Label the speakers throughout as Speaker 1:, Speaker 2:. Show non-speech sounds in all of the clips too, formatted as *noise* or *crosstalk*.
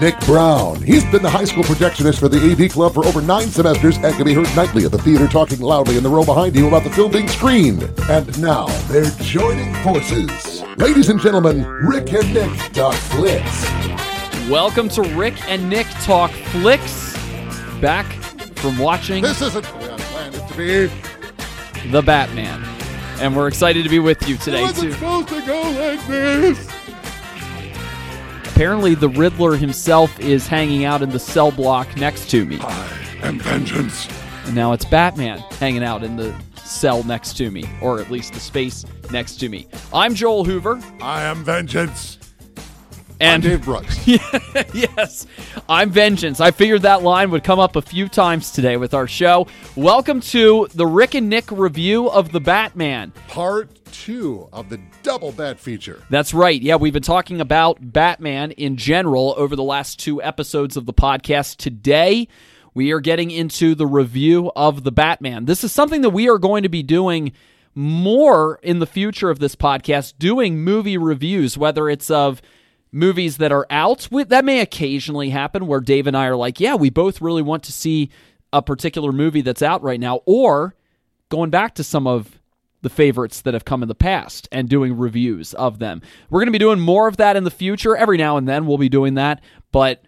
Speaker 1: Nick Brown. He's been the high school projectionist for the AV Club for over nine semesters and can be heard nightly at the theater talking loudly in the row behind you about the film being screened. And now they're joining forces. Ladies and gentlemen, Rick and Nick Talk Flicks.
Speaker 2: Welcome to Rick and Nick Talk Flicks. Back from watching
Speaker 1: This isn't where I planned it to be.
Speaker 2: The Batman. And we're excited to be with you
Speaker 1: It
Speaker 2: today,
Speaker 1: wasn't
Speaker 2: too.
Speaker 1: supposed to go like this.
Speaker 2: Apparently, the Riddler himself is hanging out in the cell block next to me.
Speaker 1: I am vengeance.
Speaker 2: And now it's Batman hanging out in the cell next to me, or at least the space next to me. I'm Joel Hoover.
Speaker 1: I am vengeance.
Speaker 2: And
Speaker 1: I'm Dave Brooks. *laughs*
Speaker 2: yes, I'm Vengeance. I figured that line would come up a few times today with our show. Welcome to the Rick and Nick review of The Batman.
Speaker 1: Part two of the double bat feature.
Speaker 2: That's right. Yeah, we've been talking about Batman in general over the last two episodes of the podcast. Today, we are getting into the review of the Batman. This is something that we are going to be doing more in the future of this podcast, doing movie reviews, whether it's of movies that are out. That may occasionally happen where Dave and I are like, yeah, we both really want to see a particular movie that's out right now, or going back to some of the favorites that have come in the past and doing reviews of them. We're going to be doing more of that in the future. Every now and then we'll be doing that, but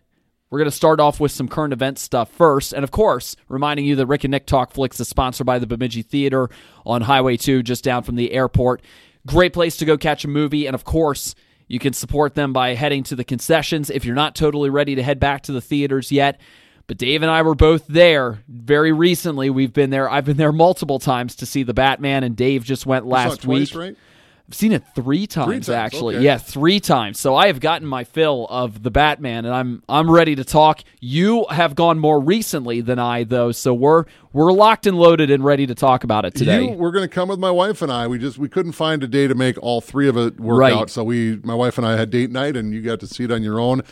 Speaker 2: we're going to start off with some current event stuff first. And of course, reminding you that Rick and Nick Talk Flicks is sponsored by the Bemidji Theater on Highway 2, just down from the airport. Great place to go catch a movie. And of course, you can support them by heading to the concessions if you're not totally ready to head back to the theaters yet. But Dave and I were both there very recently. We've been there. I've been there multiple times to see the Batman, and Dave just went
Speaker 1: You saw it
Speaker 2: last
Speaker 1: twice,
Speaker 2: week.
Speaker 1: right?
Speaker 2: I've seen it three times,
Speaker 1: times,
Speaker 2: actually.
Speaker 1: okay.
Speaker 2: Yeah, three times. So I have gotten my fill of the Batman, and I'm I'm ready to talk. You have gone more recently than I, though, so we're we're locked and loaded and ready to talk about it today.
Speaker 1: You were going to come with my wife and I. We just we couldn't find a day to make all three of it work
Speaker 2: Right.
Speaker 1: out. So we, my wife and I, had date night, and you got to see it on your own.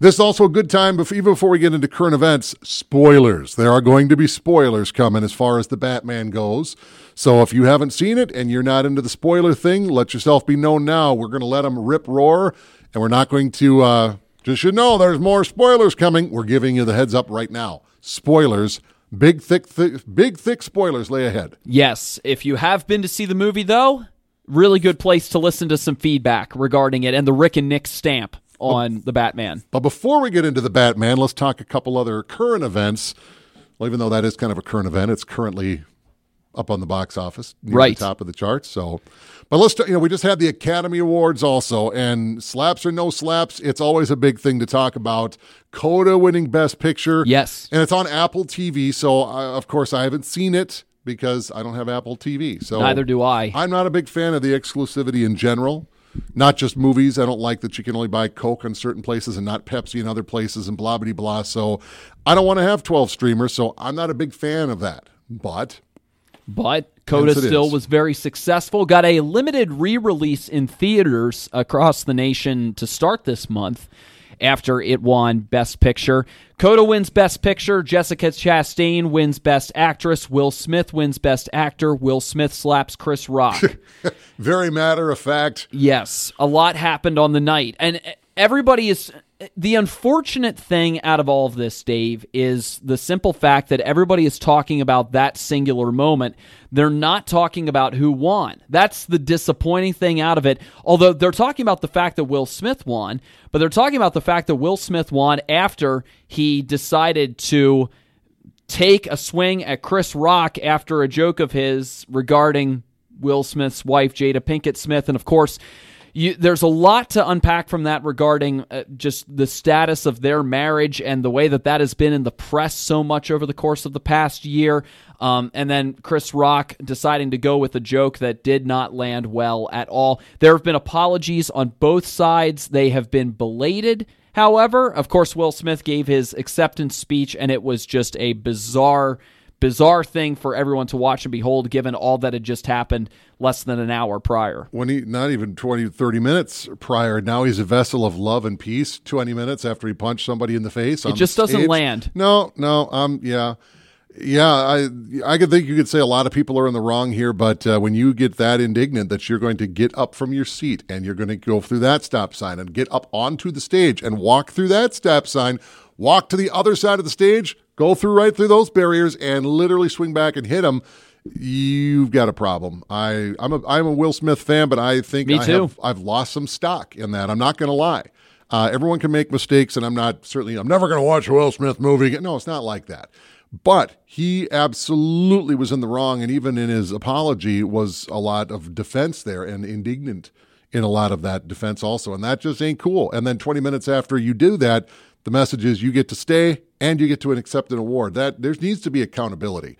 Speaker 1: This is also a good time, bef- even before we get into current events. Spoilers. There are going to be spoilers coming as far as the Batman goes. So if you haven't seen it and you're not into the spoiler thing, let yourself be known now. We're going to let them rip roar, and we're not going to. Uh, just you know, there's more spoilers coming. We're giving you the heads up right now. Spoilers. Big thick, thick, big thick spoilers lay ahead.
Speaker 2: Yes, if you have been to see the movie, though, really good place to listen to some feedback regarding it and the Rick and Nick stamp on the Batman.
Speaker 1: But before we get into the Batman, let's talk a couple other current events. Well, even though that is kind of a current event, it's currently up on the box office, near
Speaker 2: Right.
Speaker 1: the top of the charts. So, but let's you know we just had the Academy Awards also, and slaps or no slaps, it's always a big thing to talk about. Coda winning Best Picture,
Speaker 2: Yes.
Speaker 1: and it's on Apple TV. So, uh, of course, I haven't seen it because I don't have Apple TV. So
Speaker 2: Neither do I.
Speaker 1: I'm not a big fan of the exclusivity in general. Not just movies. I don't like that you can only buy Coke in certain places and not Pepsi in other places and blah blah blah. So I don't want to have 12 streamers. So I'm not a big fan of that. But
Speaker 2: But Coda still
Speaker 1: is.
Speaker 2: was very successful. Got a limited re release in theaters across the nation to start this month after it won Best Picture. Coda wins Best Picture. Jessica Chastain wins Best Actress. Will Smith wins Best Actor. Will Smith slaps Chris Rock. *laughs*
Speaker 1: very matter of fact,
Speaker 2: Yes, a lot happened on the night. And everybody is. The unfortunate thing out of all of this, Dave, is the simple fact that everybody is talking about that singular moment. They're not talking about who won. That's the disappointing thing out of it. Although they're talking about the fact that Will Smith won, but they're talking about the fact that Will Smith won after he decided to take a swing at Chris Rock after a joke of his regarding Will Smith's wife, Jada Pinkett Smith. And of course, you, there's a lot to unpack from that regarding uh, just the status of their marriage and the way that that has been in the press so much over the course of the past year. Um, and then Chris Rock deciding to go with a joke that did not land well at all. There have been apologies on both sides, they have been belated. However, of course, Will Smith gave his acceptance speech, and it was just a bizarre bizarre thing for everyone to watch and behold, given all that had just happened less than an hour prior.
Speaker 1: When he, not even 20, 30 minutes prior, now he's a vessel of love and peace 20 minutes after he punched somebody in the face.
Speaker 2: It just doesn't
Speaker 1: stage.
Speaker 2: land.
Speaker 1: No, no, um, yeah. Yeah, I I could think you could say a lot of people are in the wrong here, but uh, when you get that indignant that you're going to get up from your seat and you're going to go through that stop sign and get up onto the stage and walk through that stop sign, walk to the other side of the stage, go through right through those barriers, and literally swing back and hit them, you've got a problem. I I'm a I'm a Will Smith fan, but I think
Speaker 2: Me
Speaker 1: I have I've lost some stock in that. I'm not going to lie. Uh, everyone can make mistakes, and I'm not certainly. I'm never going to watch a Will Smith movie. No, it's not like that. But he absolutely was in the wrong, and even in his apology was a lot of defense there and indignant in a lot of that defense also, and that just ain't cool. And then 20 minutes after you do that, the message is you get to stay and you get to accept an award. That there needs to be accountability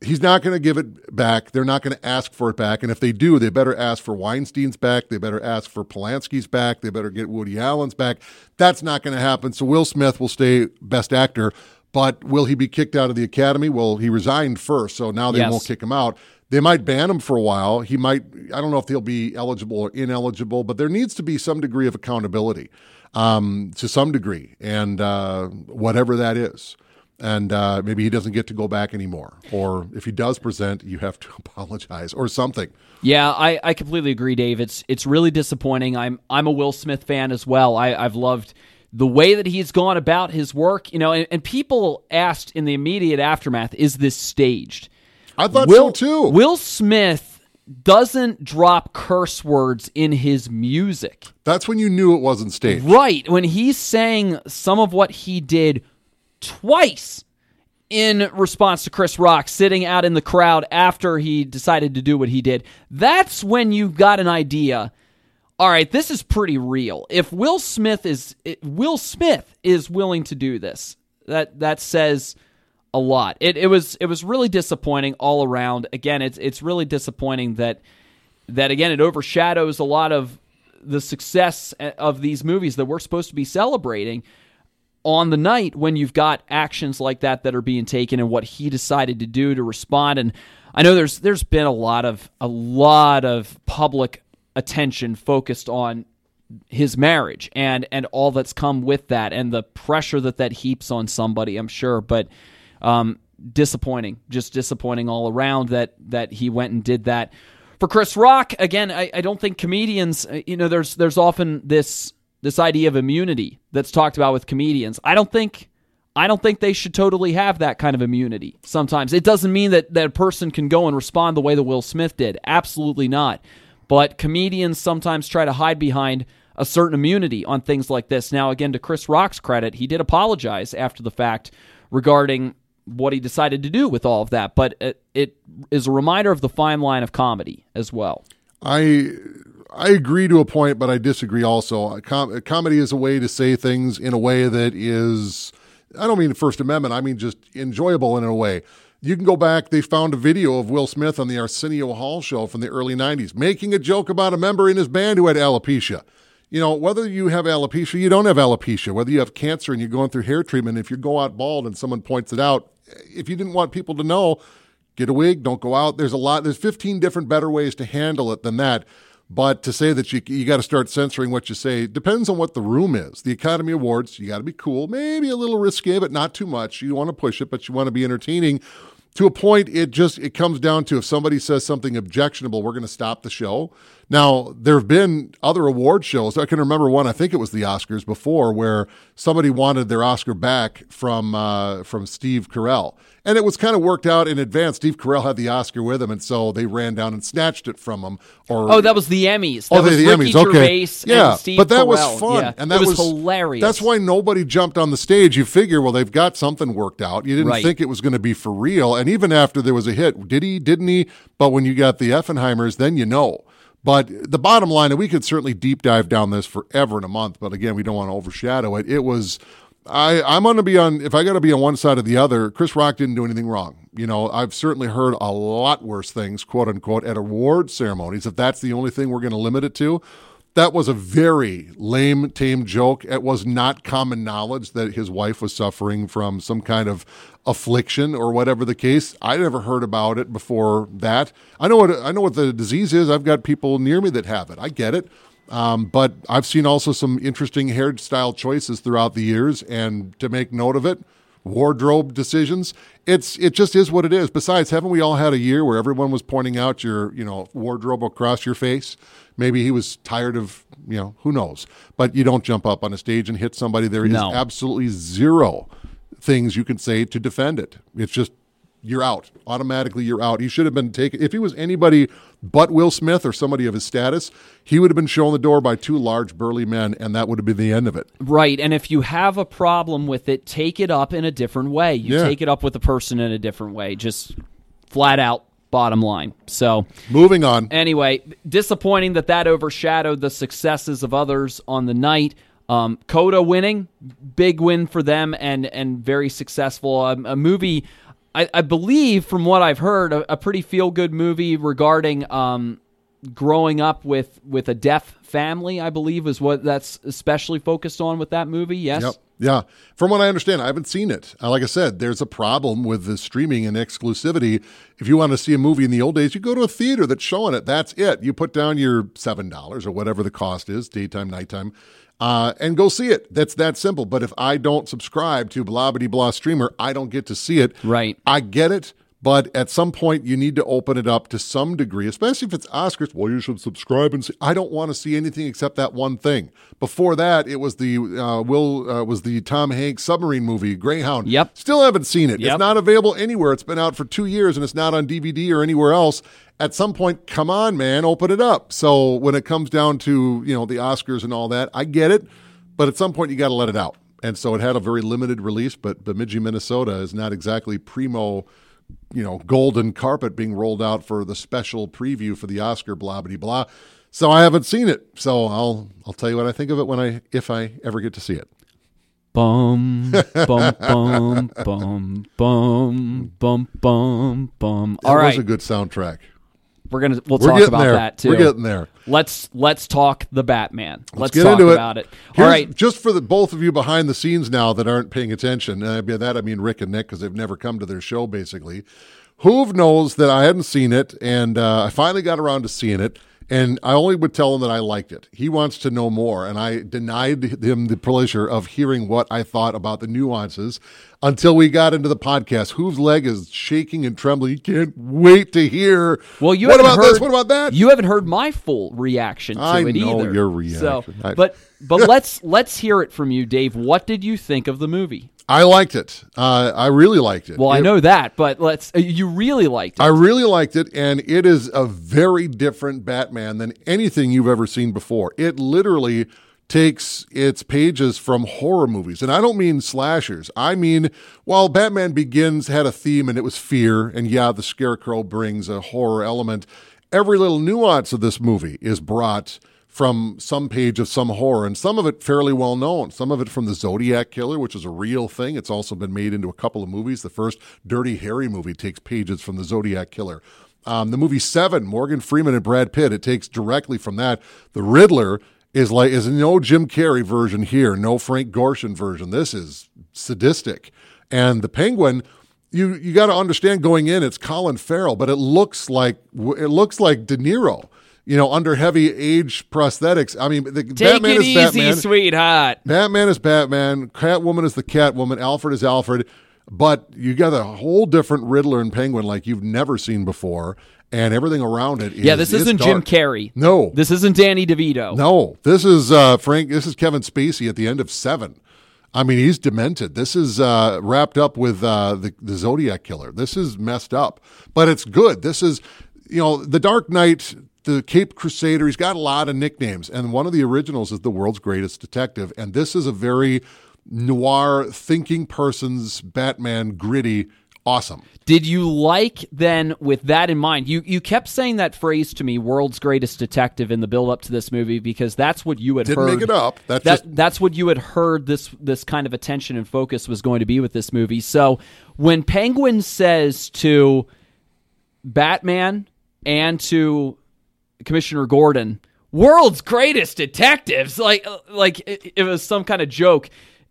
Speaker 1: he's not going to give it back. They're not going to ask for it back. And if they do, they better ask for Weinstein's back. They better ask for Polanski's back. They better get Woody Allen's back. That's not going to happen. So Will Smith will stay best actor. But will he be kicked out of the academy? Well, he resigned first, so now they
Speaker 2: Yes.
Speaker 1: won't kick him out. They might ban him for a while. He might, I don't know if he'll be eligible or ineligible, but there needs to be some degree of accountability um, to some degree, and uh, whatever that is and uh, maybe he doesn't get to go back anymore. Or if he does present, you have to *laughs* apologize or something.
Speaker 2: Yeah, I, I completely agree, Dave. It's it's really disappointing. I'm I'm a Will Smith fan as well. I, I've loved the way that he's gone about his work. You know, and, and people asked in the immediate aftermath, "Is this staged?"
Speaker 1: I thought
Speaker 2: Will
Speaker 1: so too.
Speaker 2: Will Smith doesn't drop curse words in his music.
Speaker 1: That's when you knew it wasn't staged.
Speaker 2: Right. When he's saying some of what he did twice in response to Chris Rock sitting out in the crowd after he decided to do what he did, that's when you've got an idea. All right, this is pretty real. If Will Smith is Will Smith is willing to do this, that that says a lot. It it was it was really disappointing all around. Again, it's it's really disappointing that that again it overshadows a lot of the success eh, of these movies that we're supposed to be celebrating on the night when you've got actions like that that are being taken and what he decided to do to respond and I know there's there's been a lot of a lot of public attention focused on his marriage and and all that's come with that and the pressure that that heaps on somebody I'm sure but um, disappointing just disappointing all around that that he went and did that for Chris Rock again I, I don't think comedians uh, you know there's there's often this this idea of immunity that's talked about with comedians I don't think I don't think they should totally have that kind of immunity. Sometimes it doesn't mean that that a person can go and respond the way that Will Smith did. Absolutely not. But comedians sometimes try to hide behind a certain immunity on things like this. Now, again, to Chris Rock's credit, he did apologize after the fact regarding what he decided to do with all of that. But it, it is a reminder of the fine line of comedy as well.
Speaker 1: I I agree to a point, but I disagree also. Com- comedy is a way to say things in a way that is, I don't mean First Amendment, I mean just enjoyable in a way. You can go back, they found a video of Will Smith on the Arsenio Hall show from the early 90s making a joke about a member in his band who had alopecia. You know, whether you have alopecia, you don't have alopecia, whether you have cancer and you're going through hair treatment, if you go out bald and someone points it out, if you didn't want people to know, get a wig, don't go out. There's a lot, there's 15 different better ways to handle it than that. But to say that you you got to start censoring what you say depends on what the room is. The Academy Awards, you got to be cool, maybe a little risque, but not too much. You want to push it, but you want to be entertaining. To a point, it just it comes down to if somebody says something objectionable, we're going to stop the show. Now there have been other award shows. I can remember one. I think it was the Oscars before, where somebody wanted their Oscar back from uh, from Steve Carell, and it was kind of worked out in advance. Steve Carell had the Oscar with him, and so they ran down and snatched it from him. Or
Speaker 2: Oh, that was the Emmys. Oh, that
Speaker 1: Oh,
Speaker 2: was
Speaker 1: the Emmys. Okay, yeah, but that was fun,
Speaker 2: Yeah.
Speaker 1: and that
Speaker 2: it was, hilarious.
Speaker 1: That's why nobody jumped on the stage. You figure, well, they've got something worked out. You didn't
Speaker 2: Right.
Speaker 1: think it was going to be for real, and even after there was a hit, did he? Didn't he? But when you got the Effenheimers, then you know. But the bottom line, and we could certainly deep dive down this forever in a month, but again, we don't want to overshadow it. It was. I, I'm going to be on, if I got to be on one side or the other, Chris Rock didn't do anything wrong. You know, I've certainly heard a lot worse things, quote unquote, at award ceremonies. If that's the only thing we're going to limit it to, that was a very lame, tame joke. It was not common knowledge that his wife was suffering from some kind of affliction or whatever the case. I'd never heard about it before that. I know what I know what the disease is. I've got people near me that have it. I get it. Um, but I've seen also some interesting hairstyle choices throughout the years, and to make note of it, wardrobe decisions. It's it just is what it is. Besides, haven't we all had a year where everyone was pointing out your you know wardrobe across your face? Maybe he was tired of you know who knows. But you don't jump up on a stage and hit somebody. There is
Speaker 2: No.
Speaker 1: absolutely zero things you can say to defend it. It's just you're out automatically. You're out. He should have been taken. If he was anybody but Will Smith or somebody of his status, he would have been shown the door by two large burly men, and that would have been the end of it.
Speaker 2: Right. And if you have a problem with it, take it up in a different way. You
Speaker 1: Yeah.
Speaker 2: take it up with the person in a different way. Just flat out, bottom line. So,
Speaker 1: Moving on.
Speaker 2: anyway, disappointing that that overshadowed the successes of others on the night. Um, Coda winning, big win for them, and and very successful. Um, a movie, I, I believe, from what I've heard, a, a pretty feel good movie regarding um, growing up with with a deaf family. I believe is what that's especially focused on with that movie. Yes.
Speaker 1: Yep. Yeah. From what I understand, I haven't seen it. Uh, Like I said, there's a problem with the streaming and exclusivity. If you want to see a movie in the old days, you go to a theater that's showing it. That's it. You put down your $7 or whatever the cost is, daytime, nighttime, uh, and go see it. That's that simple. But if I don't subscribe to blah, blah, blah streamer, I don't get to see it.
Speaker 2: Right.
Speaker 1: I get it. But at some point, you need to open it up to some degree, especially if it's Oscars. Well, you should subscribe and see. I don't want to see anything except that one thing. Before that, it was the uh, Will uh, was the Tom Hanks submarine movie Greyhound.
Speaker 2: Yep.
Speaker 1: Still haven't seen it.
Speaker 2: Yep.
Speaker 1: It's not available anywhere. It's been out for two years and it's not on DVD or anywhere else. At some point, come on, man, open it up. So when it comes down to you know the Oscars and all that, I get it. But at some point, you got to let it out. And so it had a very limited release. But Bemidji, Minnesota, is not exactly primo you know, golden carpet being rolled out for the special preview for the Oscar, blah blah blah. So I haven't seen it. So I'll I'll tell you what I think of it when I if I ever get to see it.
Speaker 2: Bum *laughs* bum bum bum bum bum bum bum. All
Speaker 1: was
Speaker 2: right,
Speaker 1: a good soundtrack.
Speaker 2: We're gonna we'll
Speaker 1: We're
Speaker 2: talk about
Speaker 1: there.
Speaker 2: that too.
Speaker 1: We're getting there.
Speaker 2: Let's let's talk the Batman. Let's,
Speaker 1: get
Speaker 2: talk
Speaker 1: into it.
Speaker 2: about it.
Speaker 1: Here's-
Speaker 2: right,
Speaker 1: just for the both of you behind the scenes now that aren't paying attention, and by that I mean Rick and Nick because they've never come to their show. Basically, Hoove knows that I hadn't seen it, and uh, I finally got around to seeing it. And I only would tell him that I liked it. He wants to know more, and I denied him the pleasure of hearing what I thought about the nuances until we got into the podcast. Hoove's leg is shaking and trembling. He can't wait to hear.
Speaker 2: well, you
Speaker 1: what about
Speaker 2: heard,
Speaker 1: this? What about that?
Speaker 2: You haven't heard my full reaction to
Speaker 1: I
Speaker 2: it
Speaker 1: know
Speaker 2: either.
Speaker 1: your reaction.
Speaker 2: So,
Speaker 1: I-
Speaker 2: but but *laughs* let's let's hear it from you, Dave. What did you think of the movie?
Speaker 1: I liked it. Uh, I really liked it.
Speaker 2: Well, I know that, but let's. uh, You really liked it.
Speaker 1: I really liked it, and it is a very different Batman than anything you've ever seen before. It literally takes its pages from horror movies. And I don't mean slashers. I mean, while Batman Begins had a theme and it was fear, and yeah, the Scarecrow brings a horror element, every little nuance of this movie is brought from some page of some horror, and some of it fairly well known. Some of it from the Zodiac Killer, which is a real thing. It's also been made into a couple of movies. The first Dirty Harry movie takes pages from the Zodiac Killer. Um, the movie Seven, Morgan Freeman and Brad Pitt, it takes directly from that. The Riddler is like is no Jim Carrey version here, no Frank Gorshin version. This is sadistic, and the Penguin you you got to understand going in it's Colin Farrell, but it looks like it looks like De Niro, you know, under heavy age prosthetics. I mean, the
Speaker 2: Take
Speaker 1: Batman
Speaker 2: it
Speaker 1: is
Speaker 2: easy,
Speaker 1: Batman.
Speaker 2: sweetheart.
Speaker 1: Batman is Batman. Catwoman is the Catwoman. Alfred is Alfred. But you got a whole different Riddler and Penguin like you've never seen before, and everything around it. Is,
Speaker 2: Yeah, this isn't Jim. Carrey.
Speaker 1: No,
Speaker 2: This isn't Danny DeVito.
Speaker 1: no, this is uh, Frank. This is Kevin Spacey at the end of Seven. I mean, he's demented. This is uh, wrapped up with uh, the, the Zodiac Killer. This is messed up, but it's good. This is, you know, the Dark Knight, the Caped Crusader. He's got a lot of nicknames, and one of the originals is the world's greatest detective. And this is a very noir, thinking person's Batman, gritty, awesome.
Speaker 2: Did you like then with that in mind? You you kept saying that phrase to me, "world's greatest detective" in the build up to this movie because that's what you had
Speaker 1: Didn't
Speaker 2: heard.
Speaker 1: make it up. That's
Speaker 2: that
Speaker 1: just
Speaker 2: that's what you had heard this this kind of attention and focus was going to be with this movie. So when Penguin says to Batman and to Commissioner Gordon, world's greatest detectives. Like, like it, it was some kind of joke.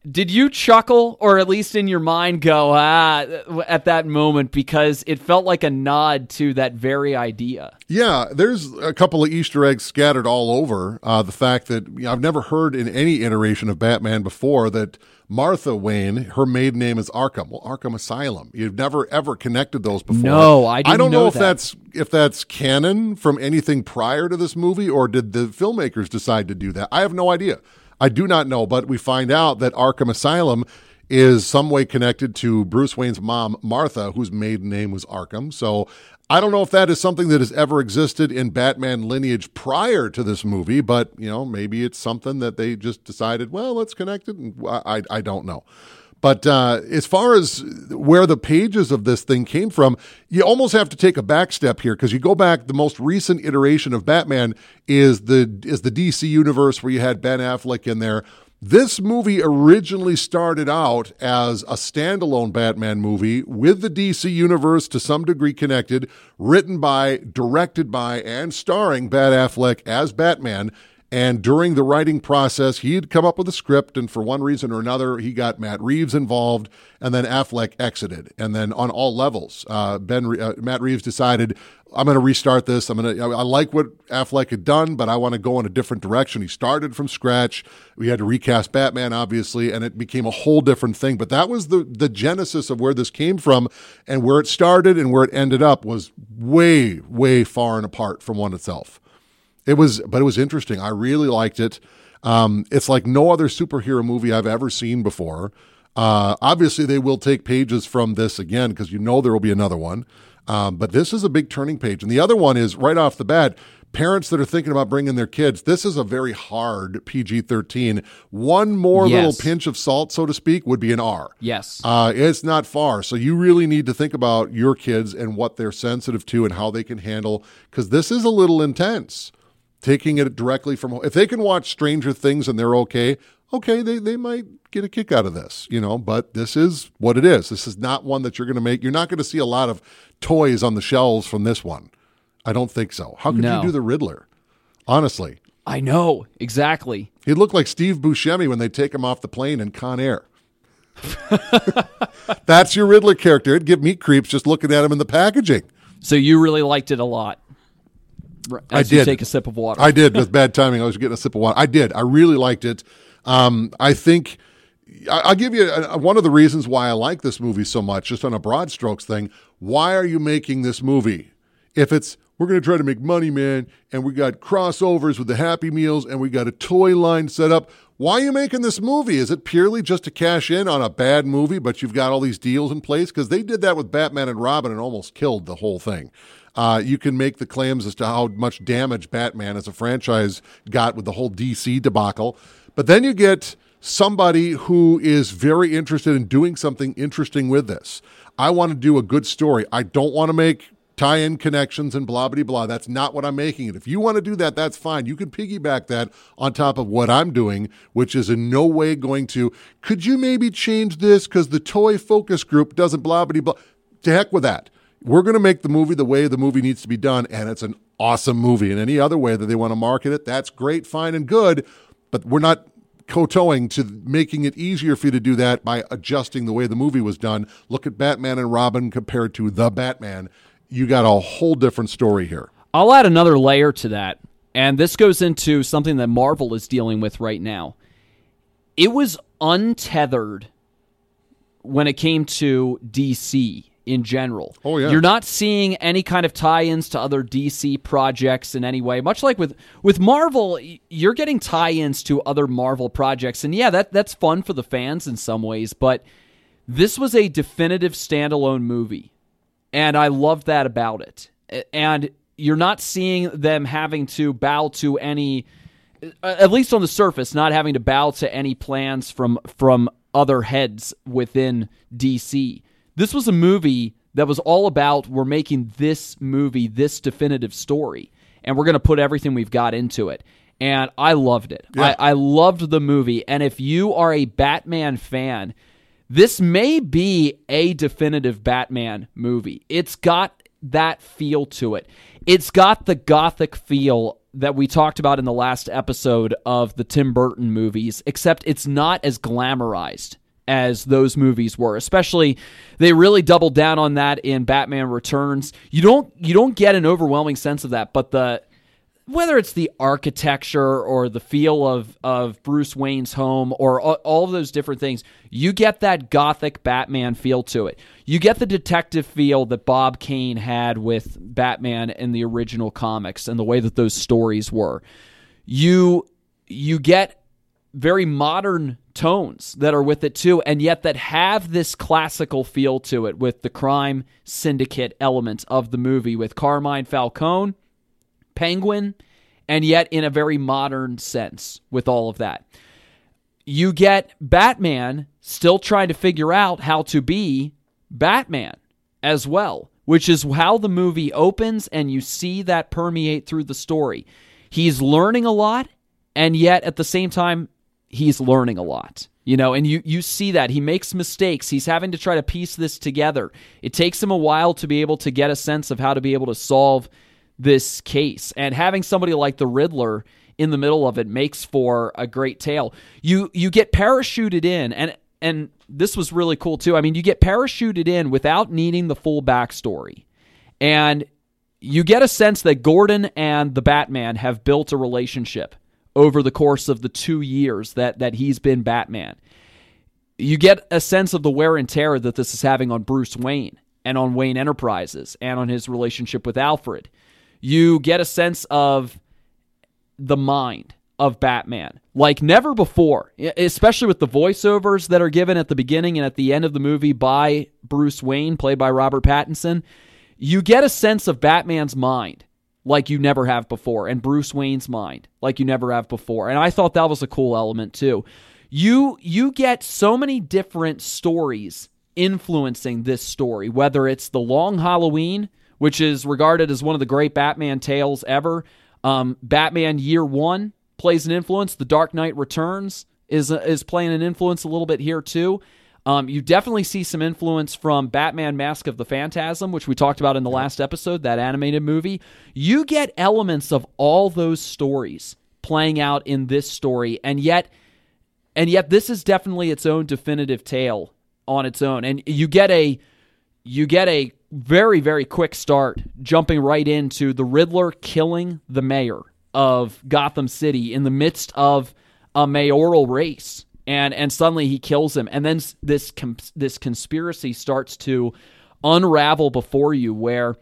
Speaker 2: Did you chuckle, or at least in your mind go ah at that moment because it felt like a nod to that very idea?
Speaker 1: Yeah, there's a couple of Easter eggs scattered all over. Uh, the fact that you know, I've never heard in any iteration of Batman before that Martha Wayne, her maiden name is Arkham. Well, Arkham Asylum. You've never ever connected those before.
Speaker 2: No, I didn't
Speaker 1: I don't
Speaker 2: know
Speaker 1: know, if
Speaker 2: that.
Speaker 1: that's if that's canon from anything prior to this movie, or did the filmmakers decide to do that? I have no idea. I do not know, but we find out that Arkham Asylum is some way connected to Bruce Wayne's mom, Martha, whose maiden name was Arkham. So I don't know if that is something that has ever existed in Batman lineage prior to this movie, but you know, maybe it's something that they just decided, well, let's connect it. And I, I, I don't know. But uh, as far as where the pages of this thing came from, you almost have to take a back step here because you go back. The most recent iteration of Batman is the is the DC universe where you had Ben Affleck in there. This movie originally started out as a standalone Batman movie with the DC universe to some degree connected, written by, directed by, and starring Ben Affleck as Batman. And during the writing process, he had come up with a script, and for one reason or another, he got Matt Reeves involved, and then Affleck exited. And then on all levels, uh, Ben uh, Matt Reeves decided, "I'm going to restart this. I'm going to. I like what Affleck had done, but I want to go in a different direction." He started from scratch. We had to recast Batman, obviously, and it became a whole different thing. But that was the the genesis of where this came from, and where it started and where it ended up was way, way far and apart from one itself. It was, but it was interesting. I really liked it. Um, it's like no other superhero movie I've ever seen before. Uh, obviously, they will take pages from this again because you know there will be another one. Um, but this is a big turning page. And the other one is right off the bat parents that are thinking about bringing their kids. This is a very hard PG 13. One more
Speaker 2: Yes.
Speaker 1: little pinch of salt, so to speak, would be an R.
Speaker 2: Yes.
Speaker 1: Uh, it's not far. So you really need to think about your kids and what they're sensitive to and how they can handle, because this is a little intense. Taking it directly from if they can watch Stranger Things and they're okay, okay, they, they might get a kick out of this, you know, but this is what it is. This is not one that you're going to make. You're not going to see a lot of toys on the shelves from this one. I don't think so. How could
Speaker 2: No.
Speaker 1: you do the Riddler? Honestly,
Speaker 2: I know exactly.
Speaker 1: he'd look like Steve Buscemi when they take him off the plane in Con Air. *laughs* That's your Riddler character. It'd give me creeps just looking at him in the packaging.
Speaker 2: So you really liked it a lot.
Speaker 1: I did.
Speaker 2: take a sip of water.
Speaker 1: I did *laughs* with bad timing. I was getting a sip of water. I did. I really liked it. Um, I think I'll give you a, one of the reasons why I like this movie so much, just on a broad strokes thing. Why are you making this movie? If it's we're going to try to make money, man, and we got crossovers with the Happy Meals, and we got a toy line set up. Why are you making this movie? Is it purely just to cash in on a bad movie, but you've got all these deals in place? Because they did that with Batman and Robin and almost killed the whole thing. Uh, you can make the claims as to how much damage Batman as a franchise got with the whole DC debacle. But then you get somebody who is very interested in doing something interesting with this. I want to do a good story. I don't want to make tie in connections and blah, blah, blah. That's not what I'm making it. If you want to do that, that's fine. You can piggyback that on top of what I'm doing, which is in no way going to, could you maybe change this because the toy focus group doesn't blah, blah, blah. To heck with that. We're going to make the movie the way the movie needs to be done, and it's an awesome movie. And any other way that they want to market it, that's great, fine, and good. But we're not kowtowing to making it easier for you to do that by adjusting the way the movie was done. Look at Batman and Robin compared to The Batman. You got a whole different story here.
Speaker 2: I'll add another layer to that. And this goes into something that Marvel is dealing with right now. It was untethered when it came to DC in general.
Speaker 1: Oh, yeah.
Speaker 2: You're not seeing any kind of tie-ins to other DC projects in any way. Much like with with Marvel, you're getting tie-ins to other Marvel projects. And yeah, that that's fun for the fans in some ways, but this was a definitive standalone movie and I love that about it. And you're not seeing them having to bow to any, at least on the surface, not having to bow to any plans from from other heads within DC. This was a movie that was all about we're making this movie this definitive story, and we're going to put everything we've got into it. And I loved it.
Speaker 1: Yeah.
Speaker 2: I, I loved the movie. And if you are a Batman fan, this may be a definitive Batman movie. It's got that feel to it. It's got the gothic feel that we talked about in the last episode of the Tim Burton movies, except it's not as glamorized as those movies were. Especially they really doubled down on that in Batman Returns. You don't you don't get an overwhelming sense of that, but the whether it's the architecture or the feel of, of Bruce Wayne's home or all, of those different things, you get that gothic Batman feel to it. You get the detective feel that Bob Kane had with Batman in the original comics and the way that those stories were. You you get very modern tones that are with it too, and yet that have this classical feel to it with the crime syndicate elements of the movie with Carmine Falcone Penguin, and yet in a very modern sense with all of that. You get Batman still trying to figure out how to be Batman as well, which is how the movie opens, and you see that permeate through the story. He's learning a lot, and yet at the same time, he's learning a lot. You know, and you, you see that. He makes mistakes. He's having to try to piece this together. It takes him a while to be able to get a sense of how to be able to solve this case. And having somebody like the Riddler in the middle of it makes for a great tale. You you get parachuted in and and this was really cool too. I mean, you get parachuted in without needing the full backstory. And you get a sense that Gordon and the Batman have built a relationship over the course of the two years that, that he's been Batman. You get a sense of the wear and tear that this is having on Bruce Wayne and on Wayne Enterprises and on his relationship with Alfred you get a sense of the mind of Batman like never before, especially with the voiceovers that are given at the beginning and at the end of the movie by Bruce Wayne, played by Robert Pattinson. You get a sense of Batman's mind like you never have before, and Bruce Wayne's mind like you never have before. And I thought that was a cool element too. You you get so many different stories influencing this story, whether it's the Long Halloween, which is regarded as one of the great Batman tales ever. Um, Batman Year One plays an influence. The Dark Knight Returns is is playing an influence a little bit here too. Um, you definitely see some influence from Batman Mask of the Phantasm, which we talked about in the last episode, that animated movie. You get elements of all those stories playing out in this story, and yet, and yet, this is definitely its own definitive tale on its own. And you get a you get a very, very quick start, jumping right into the Riddler killing the mayor of Gotham City in the midst of a mayoral race. And, and suddenly he kills him. And then this, this conspiracy starts to unravel before you, where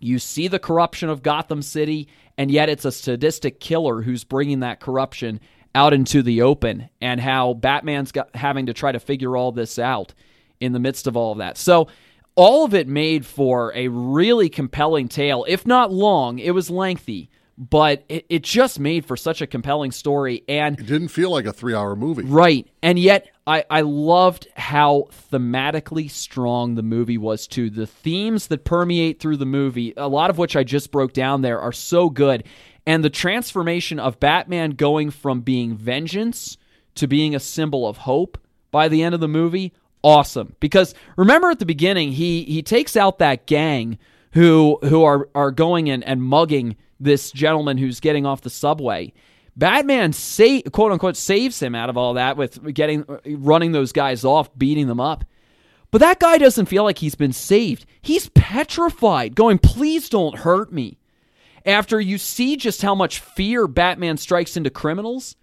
Speaker 2: you see the corruption of Gotham City, and yet it's a sadistic killer who's bringing that corruption out into the open, and how Batman's got, having to try to figure all this out in the midst of all of that. So, all of it made for a really compelling tale. If not long, it was lengthy, but it, it just made for such a compelling story. And
Speaker 1: it didn't feel like a three hour movie.
Speaker 2: Right. And yet, I, I loved how thematically strong the movie was, too. The themes that permeate through the movie, a lot of which I just broke down there, are so good. And the transformation of Batman going from being vengeance to being a symbol of hope by the end of the movie awesome because remember at the beginning he he takes out that gang who who are are going and, and mugging this gentleman who's getting off the subway. Batman say quote unquote saves him out of all that with getting running those guys off, beating them up. But that guy doesn't feel like he's been saved. He's petrified, going, "Please don't hurt me." After you see just how much fear Batman strikes into criminals,